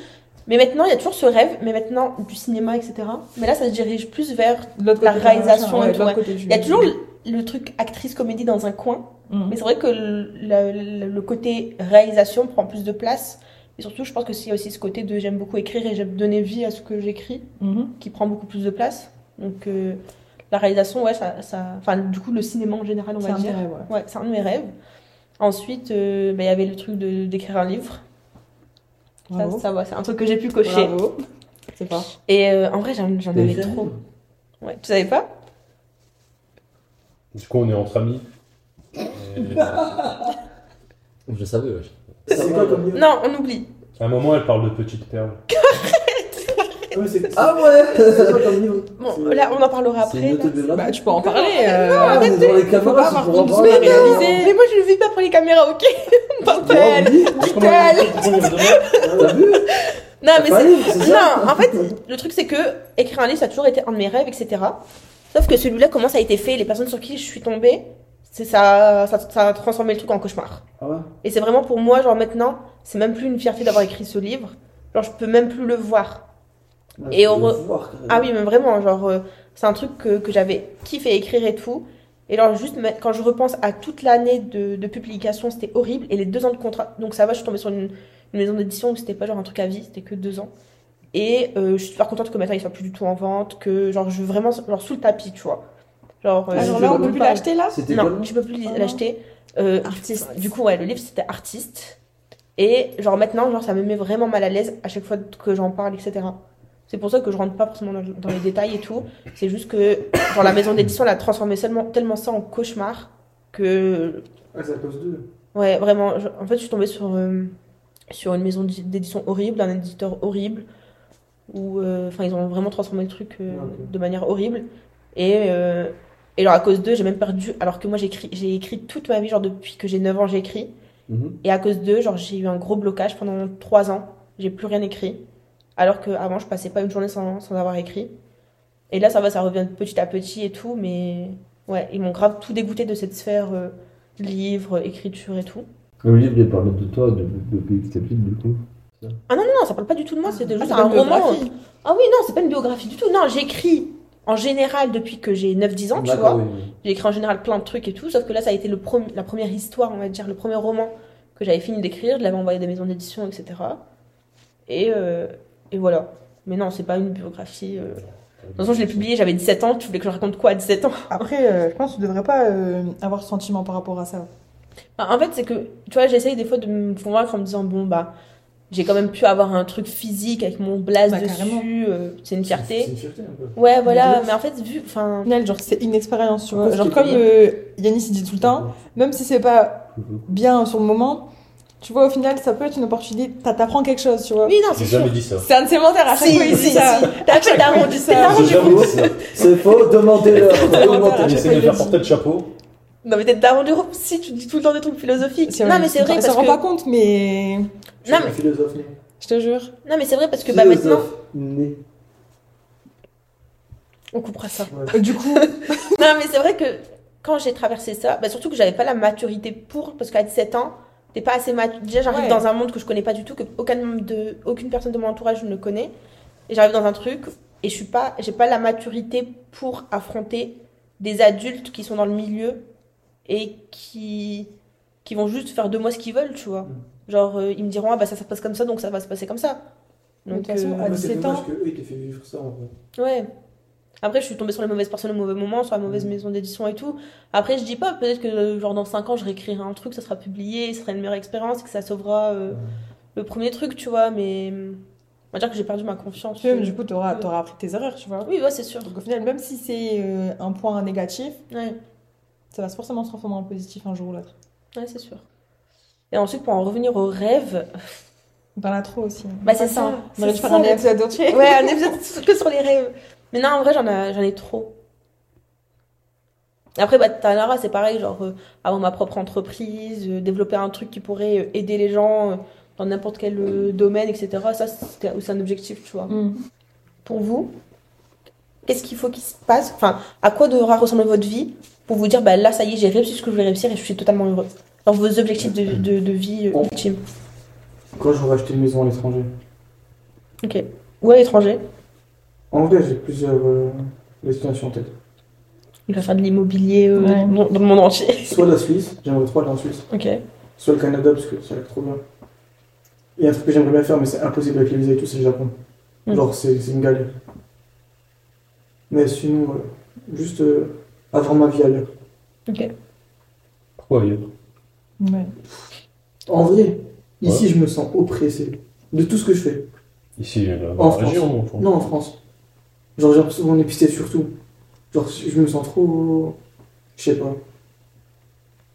[SPEAKER 1] Mais maintenant, il y a toujours ce rêve, mais maintenant, du cinéma, etc. Mais là, ça se dirige plus vers. La
[SPEAKER 2] côté,
[SPEAKER 1] réalisation et tout, ouais. Il y a toujours le, truc actrice-comédie dans un coin.
[SPEAKER 2] Mhm.
[SPEAKER 1] Mais c'est vrai que le, le- le côté réalisation prend plus de place. Et surtout, je pense que s'il y a aussi ce côté de j'aime beaucoup écrire et j'aime donner vie à ce que j'écris,
[SPEAKER 2] Mhm.
[SPEAKER 1] qui prend beaucoup plus de place. Donc, euh, la réalisation, ouais, ça, ça. Enfin, du coup, le cinéma en général, on
[SPEAKER 2] C'est
[SPEAKER 1] va dire.
[SPEAKER 2] rêve, ouais.
[SPEAKER 1] Ouais, c'est un de mes rêves. Ensuite, euh, bah, il y avait le truc d'écrire un livre. Ça,
[SPEAKER 2] Bravo.
[SPEAKER 1] ça va, c'est un truc que j'ai pu cocher.
[SPEAKER 2] Bravo. C'est pas.
[SPEAKER 1] Et euh, en vrai, j'en avais trop. Ouais, tu savais pas?
[SPEAKER 5] Du coup, on est entre amis. Et, <laughs>
[SPEAKER 4] Je savais, wesh.
[SPEAKER 3] C'est quoi comme livre?
[SPEAKER 1] Non, on oublie.
[SPEAKER 5] à un moment, elle parle de petites perles. <laughs>
[SPEAKER 3] Ah,
[SPEAKER 4] Ah ouais
[SPEAKER 3] c'est quoi comme livre
[SPEAKER 1] Bon, là, on en parlera après. là.
[SPEAKER 2] Bah, tu peux en parler. euh,
[SPEAKER 4] Ah, mais devant les
[SPEAKER 2] Faut
[SPEAKER 4] caméras,
[SPEAKER 2] pas
[SPEAKER 4] c'est
[SPEAKER 2] avoir
[SPEAKER 4] pour en
[SPEAKER 2] honte de réaliser.
[SPEAKER 1] Mais moi, je le vis pas pour les caméras, ok <laughs> Bordel
[SPEAKER 4] T'as vu
[SPEAKER 1] Non, mais c'est. Non, en fait, le truc, c'est que écrire un livre, ça a toujours été un de mes rêves, etc. Sauf que celui-là, comment ça a été fait, les personnes sur qui je suis tombée, c'est ça, ça, ça a transformé le truc en cauchemar.
[SPEAKER 4] Ah ouais
[SPEAKER 1] Et c'est vraiment pour moi, genre maintenant, c'est même plus une fierté d'avoir écrit ce livre. Genre, je peux même plus le voir. Et
[SPEAKER 4] Je
[SPEAKER 1] on re-
[SPEAKER 4] voir.
[SPEAKER 1] Ah oui, mais vraiment, genre, euh, c'est un truc que, que j'avais kiffé écrire et tout. Et alors, juste quand je repense à toute l'année de, de publication, c'était horrible. Et les deux ans de contrat. Donc, ça va, je suis tombée sur une, une maison d'édition où c'était pas genre un truc à vie, c'était que deux ans. Et euh, je suis super contente que maintenant il soit plus du tout en vente, que genre je veux vraiment genre sous le tapis, tu vois. Genre, euh,
[SPEAKER 3] Ah,
[SPEAKER 1] je
[SPEAKER 3] genre là, on
[SPEAKER 2] peut plus l'acheter là
[SPEAKER 1] Non, tu peux plus
[SPEAKER 2] non.
[SPEAKER 1] l'acheter. Euh,
[SPEAKER 2] Artiste.
[SPEAKER 1] Du coup, ouais, le livre c'était artiste. Et genre maintenant, genre ça me met vraiment mal à l'aise à chaque fois que j'en parle, etc. C'est pour ça que je rentre pas forcément dans, dans les détails et tout. C'est juste que <coughs> genre la maison d'édition elle a transformé seulement, tellement ça en cauchemar que
[SPEAKER 3] Ah, c'est à cause d'eux.
[SPEAKER 1] ouais vraiment. je- en fait, je suis tombée sur euh, sur une maison d'édition horrible, un éditeur horrible où euh, ils ont vraiment transformé le truc euh,
[SPEAKER 3] Ah,
[SPEAKER 1] de manière horrible et et alors à cause d'eux j'ai même perdu alors que moi j'ai écrit toute ma vie genre depuis que j'ai 9 ans j'écris
[SPEAKER 4] Mhm.
[SPEAKER 1] et à cause d'eux genre j'ai eu un gros blocage pendant 3 ans j'ai plus rien écrit alors que avant je passais pas une journée sans, sans avoir écrit et là ça va ça revient petit à petit et tout mais ouais ils m'ont grave tout dégoûté de cette sphère euh, livre écriture et tout
[SPEAKER 4] Le livre, il parlait de toi de- depuis que t'es petite, du coup.
[SPEAKER 1] ah non non non ça parle pas du tout de moi c'était juste
[SPEAKER 2] Ah,
[SPEAKER 1] un
[SPEAKER 2] c'est une
[SPEAKER 1] roman
[SPEAKER 2] biographie.
[SPEAKER 1] Ah oui, non, c'est pas une biographie du tout. Non, j'écris en général depuis que j'ai 9-10 ans, tu vois.
[SPEAKER 4] oui, oui.
[SPEAKER 1] J'ai écrit en général plein de trucs et tout, sauf que là, ça a été le la première histoire, on va dire, le premier roman que j'avais fini d'écrire. Je l'avais envoyé à des maisons d'édition, etc. Et, euh, et voilà. Mais non, c'est pas une biographie. euh. De toute façon, je l'ai publié, j'avais 17 ans. Tu voulais que je raconte quoi à 17 ans?
[SPEAKER 2] Après, euh, je pense que tu devrais pas euh, avoir ce sentiment par rapport à ça.
[SPEAKER 1] Enfin, En fait, c'est que, tu vois, j'essaye des fois de me convaincre en me disant, bon, bah, j'ai quand même pu avoir un truc physique avec mon blaze
[SPEAKER 2] Bah,
[SPEAKER 1] dessus. euh, c'est une
[SPEAKER 3] C'est
[SPEAKER 1] fierté.
[SPEAKER 3] une fierté un peu.
[SPEAKER 1] Ouais, voilà. Mais en fait, vu. Enfin.
[SPEAKER 2] Genre, c'est une expérience, tu vois. Genre, comme euh, Yanis dit tout le temps, même si c'est pas bien sur le moment, tu vois, au final, ça peut être une opportunité. T'a- T'apprends quelque chose, tu vois.
[SPEAKER 1] Oui, non, c'est sûr.
[SPEAKER 5] jamais dit ça.
[SPEAKER 2] C'est un de ses menteurs à chaque
[SPEAKER 1] Si,
[SPEAKER 2] fois, il dit
[SPEAKER 1] si,
[SPEAKER 2] ça.
[SPEAKER 1] si. T'as fait
[SPEAKER 5] jamais
[SPEAKER 1] groupe.
[SPEAKER 5] dit ça.
[SPEAKER 4] C'est faux, demandez-leur.
[SPEAKER 2] fois,
[SPEAKER 5] de faire
[SPEAKER 2] le
[SPEAKER 5] porter le chapeau.
[SPEAKER 1] Non, mais t'es daron du groupe si tu dis tout le temps des trucs philosophiques. Non, mais c'est vrai
[SPEAKER 2] On
[SPEAKER 1] parce
[SPEAKER 2] s'en rend
[SPEAKER 1] que.
[SPEAKER 2] pas compte, mais.
[SPEAKER 1] Non, mais-
[SPEAKER 3] philosophe né.
[SPEAKER 2] Je te jure.
[SPEAKER 1] Non, mais c'est vrai parce que bah maintenant.
[SPEAKER 4] Né.
[SPEAKER 1] On coupera ça.
[SPEAKER 2] Du coup, <laughs>
[SPEAKER 1] Non, mais c'est vrai que quand j'ai traversé ça, bah surtout que j'avais pas la maturité pour, parce qu'à 17 ans, t'es pas assez mature. Déjà, j'arrive
[SPEAKER 2] Ouais.
[SPEAKER 1] dans un monde que je connais pas du tout, que aucun membre de, aucune personne de mon entourage ne connaît. Et j'arrive dans un truc et je suis pas, j'ai pas la maturité pour affronter des adultes qui sont dans le milieu et qui, qui vont juste faire de moi ce qu'ils veulent, tu vois. Genre, euh, ils me diront, ah bah ça, ça se passe comme ça, donc ça va se passer comme ça.
[SPEAKER 2] De toute
[SPEAKER 1] Donc,
[SPEAKER 2] façon,
[SPEAKER 1] euh,
[SPEAKER 2] à
[SPEAKER 3] Moi, c'est
[SPEAKER 2] 17
[SPEAKER 3] dommage
[SPEAKER 2] ans.
[SPEAKER 3] que eux, ils t'aient fait vivre ça en vrai.
[SPEAKER 1] Ouais. Après, je suis tombée sur les mauvaises personnes au mauvais moment, sur la mauvaise
[SPEAKER 3] Mm.
[SPEAKER 1] maison d'édition et tout. Après, je dis pas, peut-être que euh, genre dans 5 ans, je réécrirai un truc, ça sera publié, ce sera une meilleure expérience et que ça sauvera euh, le premier truc, tu vois. Mais on va dire que j'ai perdu ma confiance.
[SPEAKER 2] Tu vois, du coup, t'auras t'auras appris tes erreurs, tu vois.
[SPEAKER 1] Oui, ouais, c'est sûr.
[SPEAKER 2] Donc au final, même si c'est euh, un point négatif,
[SPEAKER 1] Ouais,
[SPEAKER 2] ça va forcément se transformer en positif un jour ou l'autre.
[SPEAKER 1] ouais c'est sûr. Et ensuite, pour en revenir au rêve,
[SPEAKER 2] as trop aussi.
[SPEAKER 1] Bah, c'est ça.
[SPEAKER 2] On aurait dû faire
[SPEAKER 1] ça,
[SPEAKER 2] un épisode entier.
[SPEAKER 1] ouais, un épisode que <laughs> sur les rêves. Mais non, en vrai, j'en ai, trop. Après, bah, Tanara, c'est pareil, genre euh, avoir ma propre entreprise, euh, développer un truc qui pourrait euh, aider les gens euh, dans n'importe quel euh, domaine, etc. Ça, c'était aussi un objectif, tu vois.
[SPEAKER 2] Mm.
[SPEAKER 1] Pour vous, qu'est-ce qu'il faut qu'il se passe? Enfin, à quoi devra ressembler votre vie pour vous dire, bah là, ça y est, j'ai réussi ce que je voulais réussir et je suis totalement heureux? Dans vos objectifs de, de, de vie euh, ultimes.
[SPEAKER 3] Quand j'aurai acheté une maison à l'étranger.
[SPEAKER 1] Ok. Ou à l'étranger
[SPEAKER 3] En vrai, j'ai plusieurs euh, destinations en tête.
[SPEAKER 1] Il va faire de l'immobilier euh,
[SPEAKER 2] Ouais.
[SPEAKER 1] dans, dans le monde entier. <laughs>
[SPEAKER 3] Soit la Suisse, j'aimerais trop aller en Suisse.
[SPEAKER 1] Ok.
[SPEAKER 3] Soit le Canada, parce que ça a l'air trop bien. Il y a un truc que j'aimerais bien faire, mais c'est impossible avec les visas et tout, c'est le Japon.
[SPEAKER 1] Mm.
[SPEAKER 3] Genre, c'est c'est une galère. Mais sinon, euh, juste euh, avoir ma vie ailleurs.
[SPEAKER 1] Ok.
[SPEAKER 5] Pourquoi ailleurs?
[SPEAKER 2] Ouais.
[SPEAKER 3] En vrai, ici, je me sens oppressé de tout ce que je fais.
[SPEAKER 5] Ici, euh,
[SPEAKER 3] En
[SPEAKER 5] la
[SPEAKER 3] France.
[SPEAKER 5] région. enfin.
[SPEAKER 3] Non, en France. Genre, j'ai l'impression qu'on est pisté surtout. Genre, je me sens trop. Je sais pas.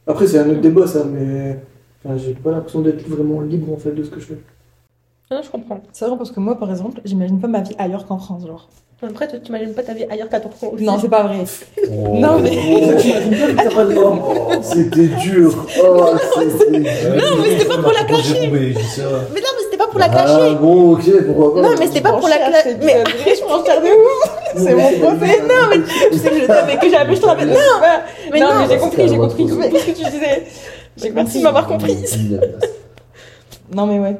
[SPEAKER 3] Après, c'est un autre débat, ça, mais. Enfin, j'ai pas l'impression d'être vraiment libre, en fait, de ce que je fais.
[SPEAKER 1] Ah, je comprends.
[SPEAKER 2] C'est vrai parce que moi, par exemple, j'imagine pas ma vie ailleurs qu'en France, genre.
[SPEAKER 1] Après, toi, tu imagines pas ta vie ailleurs qu'à ton front aussi.
[SPEAKER 2] Non, c'est pas vrai.
[SPEAKER 5] Oh.
[SPEAKER 2] Non, mais- <laughs>
[SPEAKER 4] Oh, c'était dur. Oh, c'était dur.
[SPEAKER 5] Non,
[SPEAKER 1] mais c'était pas pour la
[SPEAKER 5] cacher.
[SPEAKER 1] Mais non, pour la
[SPEAKER 4] Ah
[SPEAKER 1] cacher.
[SPEAKER 4] bon, ok, pourquoi pas.
[SPEAKER 1] non, mais c'était pas pour la cacher. Mais
[SPEAKER 2] je m'en cherche de ouf. C'est mon procès.
[SPEAKER 1] non, mais tu sais que je t'avais que j'ai appelé, je te rappelle. Non, mais
[SPEAKER 2] non,
[SPEAKER 1] non.
[SPEAKER 2] mais j'ai compris, j'ai compris tout ce que tu disais. J'ai
[SPEAKER 1] Merci
[SPEAKER 2] compris.
[SPEAKER 1] de m'avoir compris.
[SPEAKER 2] Non, mais ouais.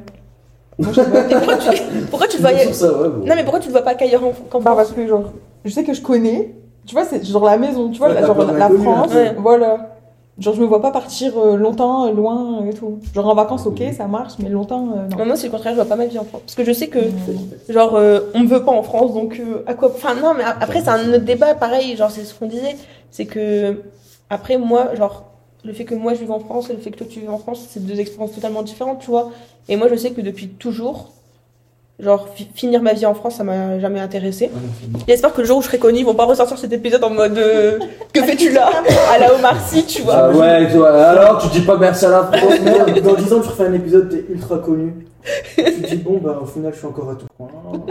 [SPEAKER 1] Pourquoi tu, pourquoi tu te voyais.
[SPEAKER 4] ça, ouais, bon.
[SPEAKER 1] Non, mais pourquoi tu te vois pas qu'ailleurs en- qu'en
[SPEAKER 2] Bah,
[SPEAKER 1] France
[SPEAKER 2] parce que, genre, je sais que je connais. Tu vois, c'est genre la maison, tu vois,
[SPEAKER 3] Ouais,
[SPEAKER 2] genre la France.
[SPEAKER 1] Ouais.
[SPEAKER 2] voilà. Genre, je me vois pas partir euh, longtemps, euh, loin et tout. Genre en vacances, ok, ça marche, mais longtemps, euh, non.
[SPEAKER 1] Non, moi, c'est le contraire, je vois pas ma vie en France. Parce que je sais que, genre, euh, on me veut pas en France, donc euh, à quoi. Enfin, non, mais après, c'est un autre débat, pareil, genre, c'est ce qu'on disait. C'est que, après, moi, genre, le fait que moi je vive en France et le fait que toi tu vives en France, c'est deux expériences totalement différentes, tu vois. Et moi, je sais que depuis toujours, genre, fi- finir ma vie en France, ça m'a jamais intéressé. J'espère que le jour où je serai connue, ils vont pas ressortir cet épisode en mode euh, Que fais-tu là? À la Omar Sy, tu vois.
[SPEAKER 4] Ah ouais, alors tu dis pas merci à la France, merde.
[SPEAKER 3] Dans 10 ans, tu refais un épisode, t'es ultra connu. tu te dis, bon, bah, au final, je suis encore à Tourcoing.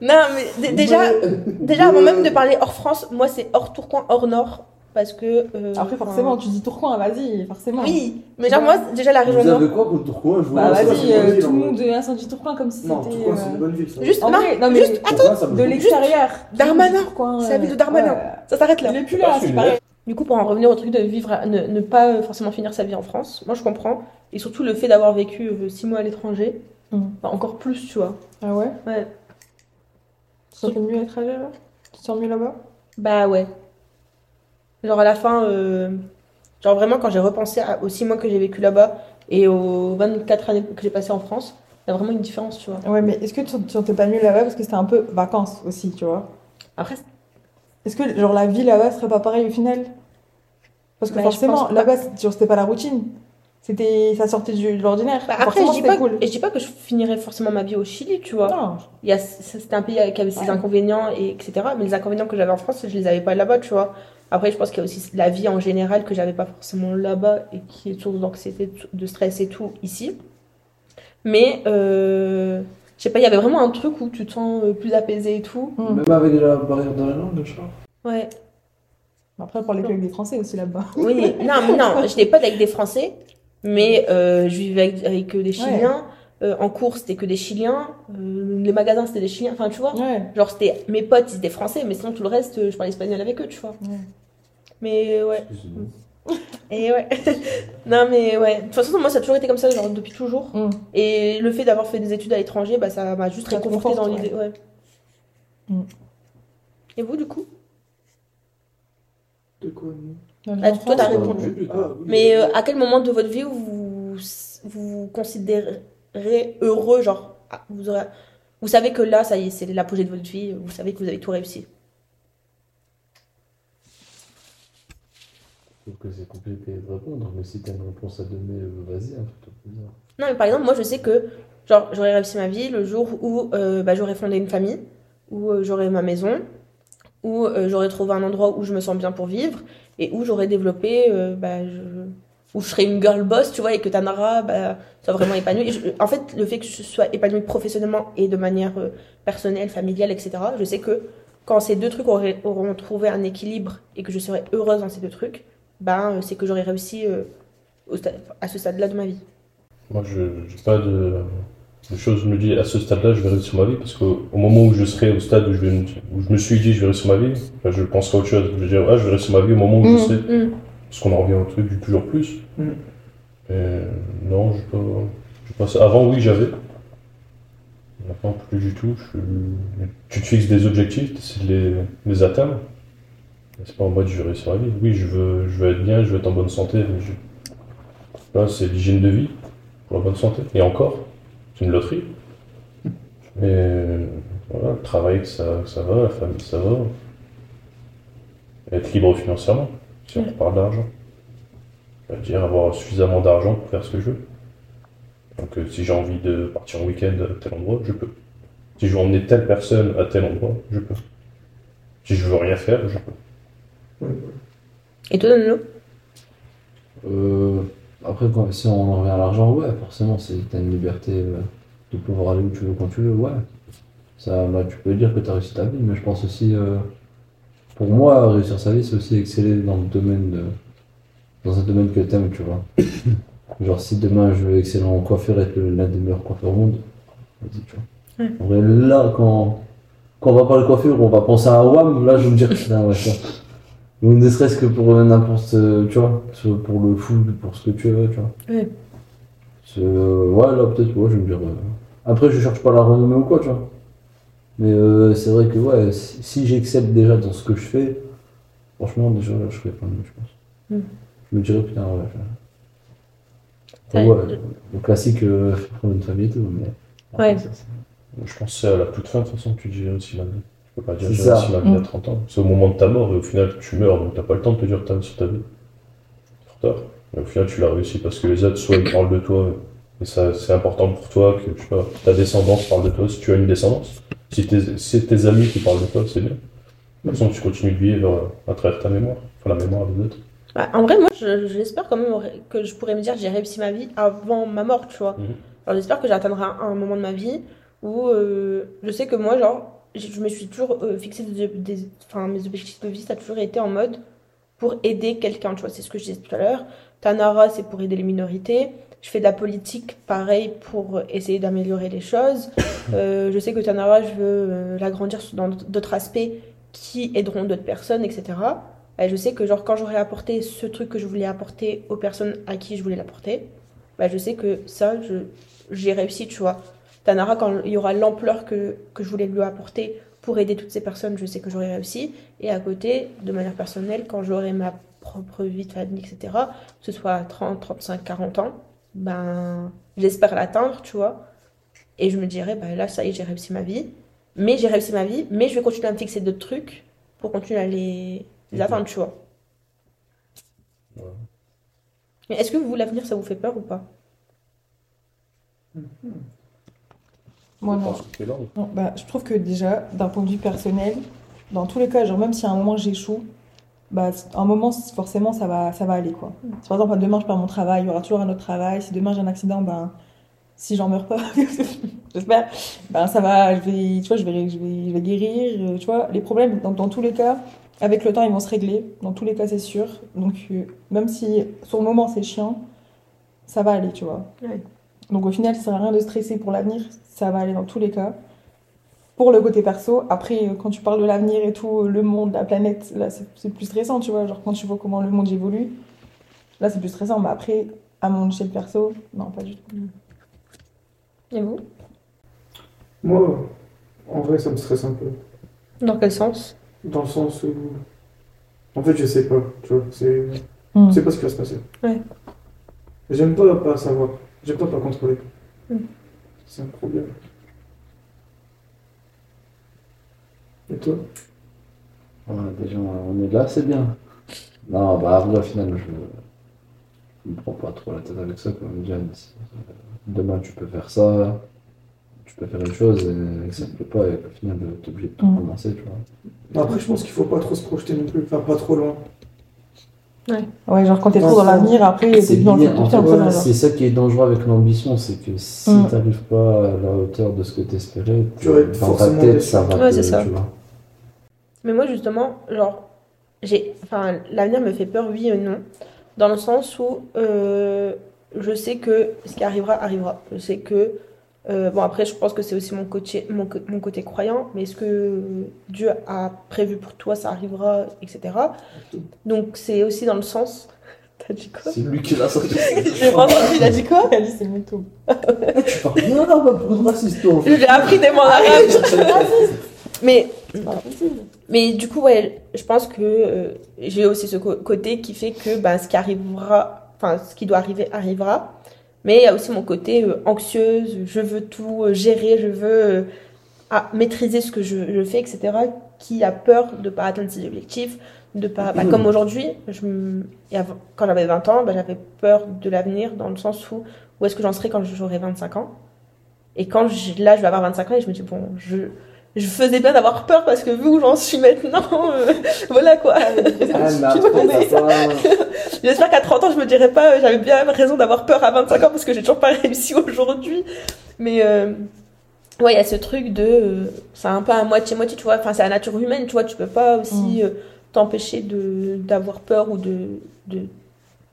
[SPEAKER 1] Non, mais déjà, déjà avant même de parler hors France, moi c'est hors Tourcoing, hors Nord. Parce que. euh,
[SPEAKER 2] Après, forcément,
[SPEAKER 1] enfin,
[SPEAKER 2] tu dis Tourcoing, vas-y, forcément.
[SPEAKER 1] Oui, mais genre, moi, déjà la région
[SPEAKER 4] Vous avez quoi contre Tourcoing Je vous
[SPEAKER 2] Bah vas-y, euh, tout le monde de incendie Tourcoing comme si
[SPEAKER 3] Non,
[SPEAKER 2] c'était.
[SPEAKER 3] Tourcoing, c'est
[SPEAKER 2] euh,
[SPEAKER 3] une bonne ville. ça.
[SPEAKER 1] Juste,
[SPEAKER 2] En
[SPEAKER 1] non,
[SPEAKER 2] vrai, non, mais
[SPEAKER 1] juste,
[SPEAKER 4] me
[SPEAKER 2] de l'extérieur.
[SPEAKER 1] Darmanin. C'est la ville de
[SPEAKER 2] euh,
[SPEAKER 1] Darmanin.
[SPEAKER 2] ouais.
[SPEAKER 1] ça s'arrête là.
[SPEAKER 2] Il est plus
[SPEAKER 5] Ah,
[SPEAKER 2] là,
[SPEAKER 5] c'est
[SPEAKER 2] c'est pareil.
[SPEAKER 1] Du coup, pour en revenir au truc de vivre, à- ne, ne pas euh, forcément finir sa vie en France, moi je comprends. Et surtout le fait d'avoir vécu euh, six mois à l'étranger, bah, encore plus, tu vois.
[SPEAKER 2] Ah ouais?
[SPEAKER 1] Ouais.
[SPEAKER 2] Tu sens mieux à l'étranger là? Tu sens mieux là-bas?
[SPEAKER 1] Bah ouais. Genre à la fin, euh, genre vraiment quand j'ai repensé à- aux six mois que j'ai vécu là-bas et aux 24 années que j'ai passées en France, il y a vraiment une différence, tu vois.
[SPEAKER 2] Ouais, mais est-ce que tu te sentais pas mieux là-bas parce que c'était un peu vacances aussi, tu vois?
[SPEAKER 1] Après,
[SPEAKER 2] Est-ce que genre la vie là-bas serait pas pareille au final? Parce que
[SPEAKER 1] Bah,
[SPEAKER 2] forcément, là-bas, c'était pas la routine. C'était, ça sortait de l'ordinaire.
[SPEAKER 1] bah, après je dis, pas,
[SPEAKER 2] cool.
[SPEAKER 1] et je dis pas que je finirais forcément ma vie au Chili, tu vois.
[SPEAKER 2] Non.
[SPEAKER 1] Il y a, ça, c'était un pays qui avait ses
[SPEAKER 2] Ouais.
[SPEAKER 1] inconvénients, et etc. Mais les inconvénients que j'avais en France, je les avais pas là-bas, tu vois. Après, je pense qu'il y a aussi la vie en général que j'avais pas forcément là-bas et qui est source d'anxiété, de stress et tout ici. Mais, euh, je sais pas, il y avait vraiment un truc où tu te sens euh, plus apaisé et tout.
[SPEAKER 2] Hmm.
[SPEAKER 4] Même avec la barrière de la langue, je crois.
[SPEAKER 1] Ouais.
[SPEAKER 2] Après, pour les avec des Français aussi là-bas.
[SPEAKER 1] Oui, non, mais non, <laughs> j'étais pas avec des Français, mais euh, je vivais avec, avec des Chiliens. Euh, en cours, c'était que des Chiliens. Euh, les magasins, c'était des Chiliens. Enfin, tu vois.
[SPEAKER 2] Ouais.
[SPEAKER 1] Genre, c'était mes potes, ils étaient français, mais sinon, tout le reste, euh, je parlais espagnol avec eux, tu vois.
[SPEAKER 2] Ouais.
[SPEAKER 1] Mais ouais. <laughs> Et ouais. <laughs> non, mais ouais. De toute façon, moi, ça a toujours été comme ça, genre, depuis toujours.
[SPEAKER 2] Hmm.
[SPEAKER 1] Et le fait d'avoir fait des études à l'étranger, bah, ça m'a juste réconforté dans l'idée. Ouais.
[SPEAKER 2] Mm.
[SPEAKER 1] Et vous, du coup?
[SPEAKER 3] De quoi non
[SPEAKER 1] Ah,
[SPEAKER 2] enfants,
[SPEAKER 1] toi, t'as répondu.
[SPEAKER 3] Ah, oui.
[SPEAKER 1] Mais euh, à quel moment de votre vie vous vous considérez heureux, genre ah, vous aurez, vous savez que là, ça y est, c'est l'apogée de votre vie, vous savez que vous avez tout réussi?
[SPEAKER 4] Que c'est compliqué de répondre, mais si t'as une réponse à donner, euh, vas-y, un plaisir.
[SPEAKER 1] Non, mais par exemple, moi, je sais que j'aurais réussi ma vie le jour où euh, bah, j'aurais fondé une famille, où euh, j'aurais ma maison, où euh, j'aurais trouvé un endroit où je me sens bien pour vivre et où j'aurais développé, bah, où je serais une girl boss, tu vois, et que Tanara bah, soit vraiment épanouie. En fait, le fait que je sois épanouie professionnellement et de manière personnelle, familiale, etc., je sais que quand ces deux trucs auront trouvé un équilibre et que je serais heureuse dans ces deux trucs, ben, euh, c'est que j'aurais réussi euh, au stade- à ce stade-là de ma vie.
[SPEAKER 5] Moi, je n'ai pas de, de choses, je me dis à ce stade-là, je vais réussir ma vie, parce qu'au au moment où je serai au stade où je, vais me- où je me suis dit je vais réussir ma vie, ben, je penserai à autre chose. Je vais dire, ah, je vais réussir ma vie au moment où je sais.
[SPEAKER 1] Mm.
[SPEAKER 5] Parce qu'on en revient au truc du toujours plus. Mais non, je pas ça. Avant, oui, j'avais. Maintenant, plus du tout. Je- Tu te fixes des objectifs, tu essaies de les, les atteindre. C'est pas en mode je vais réussir vie. Oui, je veux, je veux être bien, je veux être en bonne santé. mais je- Là, c'est l'hygiène de vie pour la bonne santé. Et encore, c'est une loterie. Mais voilà, le travail, que ça, que ça va, la famille, ça va. Être libre financièrement, si on parle d'argent. C'est-à-dire avoir suffisamment d'argent pour faire ce que je veux. Donc euh, si j'ai envie de partir en week-end à tel endroit, je peux. Si je veux emmener telle personne à tel endroit, je peux. Si je veux rien faire, je peux.
[SPEAKER 1] Et toi, Danilo?
[SPEAKER 4] Euh, après, quand, si on en revient à l'argent, ouais, forcément, t'as une liberté euh, de pouvoir aller où tu veux quand tu veux, ouais. Ça, bah, tu peux dire que tu as réussi ta vie, mais je pense aussi, euh, pour moi, réussir sa vie, c'est aussi exceller dans le domaine de, dans un domaine que t'aimes, tu vois. <coughs> Genre, si demain je veux exceller en coiffure et être l'un des meilleurs coiffeurs au monde, vas-y, tu vois.
[SPEAKER 1] Ouais.
[SPEAKER 4] En vrai, là, quand, quand on va parler coiffure, on va penser à un WAM, là, je vais me dire, putain, ouais, ça. Ou ne serait-ce que pour euh, n'importe, euh, tu vois, pour le foot, pour ce que tu veux, tu vois.
[SPEAKER 1] Ouais.
[SPEAKER 4] Ouais, là, peut-être, ouais, je vais me dire. euh, Après, je cherche pas la renommée ou quoi, tu vois. Mais euh, c'est vrai que ouais, si, si j'accepte déjà dans ce que je fais, franchement, déjà, je serais pas mieux, je pense.
[SPEAKER 1] Mm.
[SPEAKER 4] Je me dirais, putain, ouais.
[SPEAKER 1] T'as-
[SPEAKER 4] Ouais, le classique, euh, une famille et tout, mais.
[SPEAKER 1] Ouais.
[SPEAKER 4] ça, c'est-
[SPEAKER 5] Je pense que c'est à la toute fin, de toute façon, que tu dis ma vie. Tu peux pas dire
[SPEAKER 4] C'est
[SPEAKER 5] j'ai
[SPEAKER 4] ça.
[SPEAKER 5] réussi ma vie à. 30 ans. C'est au moment de ta mort, et au final, tu meurs, donc t'as pas le temps de te dire t'as réussi ta vie. Trop tard. Et au final, tu l'as réussi parce que les autres, soit ils parlent de toi, et ça, c'est important pour toi que tu vois, ta descendance parle de toi, si tu as une descendance. Si tes, si tes amis qui parlent de toi, c'est bien. De toute façon, tu continues de vivre euh, à travers ta mémoire, enfin la mémoire des autres.
[SPEAKER 1] Bah, en vrai, moi, je- j'espère quand même que je pourrais me dire j'ai réussi ma vie avant ma mort, tu vois.
[SPEAKER 5] Mhm.
[SPEAKER 1] Alors, j'espère que j'atteindrai un, un moment de ma vie où euh, je sais que moi, genre, je me suis toujours euh, fixé des, des- enfin, mes objectifs de vie, ça a toujours été en mode pour aider quelqu'un, tu vois. C'est ce que je disais tout à l'heure. Tanara, c'est pour aider les minorités. Je fais de la politique, pareil, pour essayer d'améliorer les choses. <coughs> Euh, je sais que Tanara, je veux euh, l'agrandir dans d'autres aspects qui aideront d'autres personnes, etc. Bah, je sais que genre quand j'aurai apporté ce truc que je voulais apporter aux personnes à qui je voulais l'apporter, bah, je sais que ça, j'ai réussi, tu vois. Tanara, quand il y aura l'ampleur que, que je voulais lui apporter pour aider toutes ces personnes, je sais que j'aurai réussi. Et à côté, de manière personnelle, quand j'aurai ma propre vie de famille, etc., que ce soit à 30, 35, 40 ans, ben, j'espère l'atteindre, tu vois. Et je me dirais, bah, là, ça y est, j'ai réussi ma vie. Mais j'ai réussi ma vie, mais je vais continuer à me fixer d'autres trucs pour continuer à les, les atteindre, tu vois.
[SPEAKER 5] Ouais.
[SPEAKER 1] Mais est-ce que vous, l'avenir, ça vous fait peur ou pas?
[SPEAKER 2] Moi,
[SPEAKER 5] Je
[SPEAKER 2] non. Non, bah, je trouve que déjà, d'un point de vue personnel, dans tous les cas, genre même si à un moment j'échoue, bah, à un moment, forcément, ça va, ça va aller, quoi. Si par exemple, demain, je perds mon travail, il y aura toujours un autre travail. Si demain, j'ai un accident, ben, si j'en meurs pas, <laughs> j'espère, ben, ça va, je vais, tu vois, je vais, je vais, je vais guérir, euh, tu vois. Les problèmes, dans, dans tous les cas, avec le temps, ils vont se régler. Dans tous les cas, c'est sûr. Donc, euh, même si, sur le moment, c'est chiant, ça va aller, tu vois.
[SPEAKER 1] Ouais.
[SPEAKER 2] Donc, au final, ça sert à rien de stresser pour l'avenir, ça va aller dans tous les cas pour le côté perso. Après, euh, quand tu parles de l'avenir et tout, euh, le monde, la planète, là, c'est c'est plus stressant, tu vois. Genre, quand tu vois comment le monde évolue, là, c'est plus stressant. Mais après, à mon échelle perso, non, pas du tout.
[SPEAKER 1] Et vous?
[SPEAKER 3] Moi, en vrai, ça me stresse un peu.
[SPEAKER 1] Dans quel sens?
[SPEAKER 3] Dans le sens où. En fait, je sais pas, tu vois. C'est...
[SPEAKER 2] Mm.
[SPEAKER 3] Je sais pas ce qui va se passer.
[SPEAKER 1] Ouais.
[SPEAKER 3] J'aime pas pas savoir. J'aime pas pas contrôler.
[SPEAKER 1] Mm.
[SPEAKER 3] C'est un problème. Et toi
[SPEAKER 4] Ouais, déjà, on est là, c'est bien. Non, bah, après, au final, je je me prends pas trop la tête avec ça. Comme on dit, demain, tu peux faire ça, tu peux faire une chose et que ça te plaît pas, et qu'au final, t'es obligé de tout
[SPEAKER 2] Mm.
[SPEAKER 4] recommencer, tu vois.
[SPEAKER 3] Après, je pense qu'il faut pas trop se projeter non plus. Enfin, pas trop loin.
[SPEAKER 2] Ouais, genre, quand t'es trop dans l'avenir, après,
[SPEAKER 4] C'est
[SPEAKER 2] t'es dans le
[SPEAKER 4] bien,
[SPEAKER 2] futur, le-
[SPEAKER 4] c'est ça qui est dangereux avec l'ambition, c'est que si
[SPEAKER 2] Mm.
[SPEAKER 4] t'arrives pas à la hauteur de ce que t'espérais, dans ta
[SPEAKER 3] forcément
[SPEAKER 4] tête,
[SPEAKER 3] déçu.
[SPEAKER 4] ça va
[SPEAKER 1] Ouais,
[SPEAKER 4] te-
[SPEAKER 1] c'est ça.
[SPEAKER 4] tu vois.
[SPEAKER 1] Mais moi, justement, genre, j'ai, enfin, l'avenir me fait peur, oui et non, dans le sens où euh, je sais que ce qui arrivera, arrivera. Je sais que, euh, bon, après, je pense que c'est aussi mon côté, mon, mon côté croyant, mais ce que Dieu a prévu pour toi, ça arrivera, etc. Donc, c'est aussi dans le sens. <laughs> T'as dit quoi?
[SPEAKER 4] C'est lui qui l'a sorti. <laughs>
[SPEAKER 1] J'ai pas entendu, il a dit quoi?
[SPEAKER 2] Elle dit, c'est mytho.
[SPEAKER 4] tu parles bien là, pour raciste, toi.
[SPEAKER 1] J'ai appris des mots en arabe. Mais. Mais du coup, ouais, je pense que euh, j'ai aussi ce côté qui fait que ben, ce qui arrivera, enfin, ce qui doit arriver, arrivera. Mais il y a aussi mon côté euh, anxieuse, je veux tout euh, gérer, je veux euh, maîtriser ce que je, je fais, etc. Qui a peur de ne pas atteindre ses objectifs, de pas. bah, comme <clears throat> aujourd'hui, quand j'avais 20 ans, bah, j'avais peur de l'avenir dans le sens où où est-ce que j'en serai quand j'aurai 25 ans? Et quand je- là, je vais avoir 25 ans et je me dis, bon, je, je faisais bien d'avoir peur parce que vu où j'en suis maintenant, <laughs> euh, voilà quoi.
[SPEAKER 4] Ah, <laughs> <laughs>
[SPEAKER 1] J'espère qu'à 30 ans, je me dirais pas, euh, j'avais bien raison d'avoir peur à 25 ans parce que j'ai toujours pas réussi aujourd'hui. Mais euh, ouais, il y a ce truc de. euh, c'est un peu à moitié-moitié, tu vois. Enfin, c'est la nature humaine, tu vois. Tu peux pas aussi euh, t'empêcher de d'avoir peur ou de, de,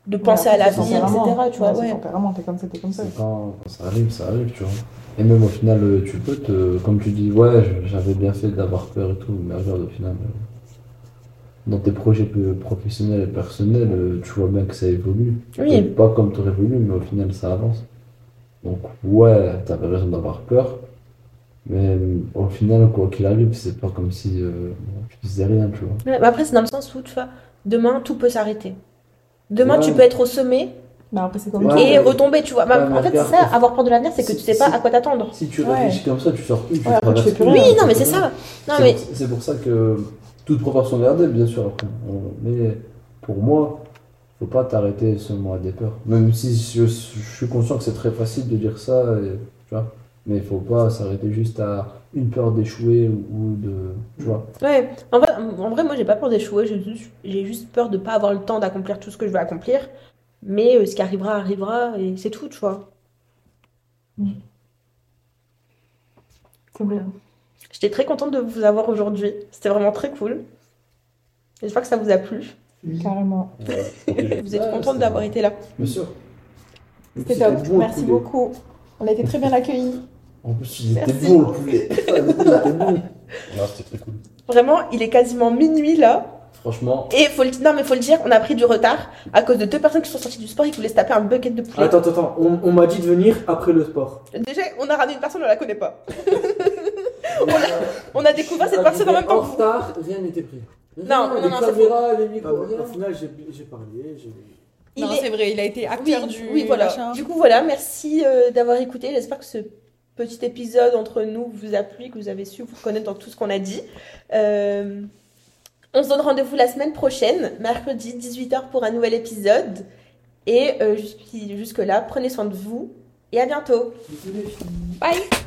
[SPEAKER 1] de penser à l'avenir,
[SPEAKER 2] c'est
[SPEAKER 1] etc. Tu vois,
[SPEAKER 2] Ouais, tempérament, t'es comme ça, t'es comme ça.
[SPEAKER 4] Quand ça arrive, ça arrive, tu vois. Et même au final, euh, tu peux te. Comme tu dis, ouais, j'avais bien fait d'avoir peur et tout, mais regarde, au final, euh, dans tes projets professionnels et personnels, euh, tu vois bien que ça évolue.
[SPEAKER 1] Oui.
[SPEAKER 4] Pas comme tu aurais voulu, mais au final, ça avance. Donc, ouais, t'avais raison d'avoir peur, Mais au final, quoi qu'il arrive, c'est pas comme si euh, tu faisais rien, tu vois.
[SPEAKER 1] Ouais, mais après, c'est dans le sens où, tu vois, demain, tout peut s'arrêter. Demain,
[SPEAKER 4] Ouais.
[SPEAKER 1] tu peux être au sommet
[SPEAKER 2] Bah après, c'est comme
[SPEAKER 4] Ouais,
[SPEAKER 2] tout.
[SPEAKER 1] et retomber, tu vois. Bah,
[SPEAKER 4] Ouais,
[SPEAKER 1] en fait, c'est ça, avoir peur de l'avenir, c'est que
[SPEAKER 4] si-
[SPEAKER 1] tu sais pas
[SPEAKER 4] si-
[SPEAKER 1] à quoi t'attendre.
[SPEAKER 4] Si tu
[SPEAKER 2] Ouais.
[SPEAKER 4] réfléchis comme ça, tu sors plus, tu
[SPEAKER 2] Ouais, après, tu fais plus rien.
[SPEAKER 1] Oui, non, mais c'est ça. Non, mais
[SPEAKER 4] pour- C'est pour ça que toute proportion gardée, bien sûr. Après. Mais pour moi, faut pas t'arrêter seulement à des peurs. Même si je, je suis conscient que c'est très facile de dire ça, et, tu vois. Mais il faut pas s'arrêter juste à une peur d'échouer ou, de, tu vois.
[SPEAKER 1] Ouais, en vrai, en vrai moi j'ai pas peur d'échouer, j'ai juste, j'ai juste peur de pas avoir le temps d'accomplir tout ce que je veux accomplir. Mais euh, ce qui arrivera, arrivera, et c'est tout, tu vois. J'étais très contente de vous avoir aujourd'hui, c'était vraiment très cool. J'espère que ça vous a plu.
[SPEAKER 2] Carrément. <laughs>
[SPEAKER 1] Vous êtes
[SPEAKER 4] Ouais,
[SPEAKER 1] contente d'avoir été là.
[SPEAKER 4] Bien sûr.
[SPEAKER 2] C'était top. Merci
[SPEAKER 4] poulet.
[SPEAKER 2] beaucoup. On a été très bien accueillis.
[SPEAKER 4] En plus, il était le poulet. <laughs> Ah,
[SPEAKER 5] c'était très cool.
[SPEAKER 1] Vraiment, il est quasiment minuit là.
[SPEAKER 4] Franchement,
[SPEAKER 1] Et faut le, non, mais faut le dire, on a pris du retard à cause de deux personnes qui sont sorties du sport et qui voulaient se taper un bucket de poulet.
[SPEAKER 3] Attends, attends. On, on m'a dit de venir après le sport.
[SPEAKER 1] Déjà, on a ramené une personne, on la connaît pas. <laughs> on, a, on a découvert cette personne en même temps
[SPEAKER 4] En retard, rien n'était pris.
[SPEAKER 1] Non,
[SPEAKER 4] Rien,
[SPEAKER 1] non,
[SPEAKER 4] les
[SPEAKER 1] non, c'est
[SPEAKER 4] caméras, les
[SPEAKER 3] Ah,
[SPEAKER 4] micros,
[SPEAKER 3] ouais,
[SPEAKER 4] rien.
[SPEAKER 3] au final, j'ai parlé. j'ai-
[SPEAKER 1] Il
[SPEAKER 2] non,
[SPEAKER 1] est-
[SPEAKER 2] c'est vrai, il a été
[SPEAKER 1] Oui,
[SPEAKER 2] acteur du
[SPEAKER 1] oui, voilà.
[SPEAKER 2] machin.
[SPEAKER 1] Du coup, voilà, merci euh, d'avoir écouté. J'espère que ce petit épisode entre nous vous a plu, que vous avez su vous reconnaître dans tout ce qu'on a dit. Euh, on se donne rendez-vous la semaine prochaine, mercredi 18h pour un nouvel épisode. Et euh, jusqu'- jusque-là, prenez soin de vous et à bientôt. Bye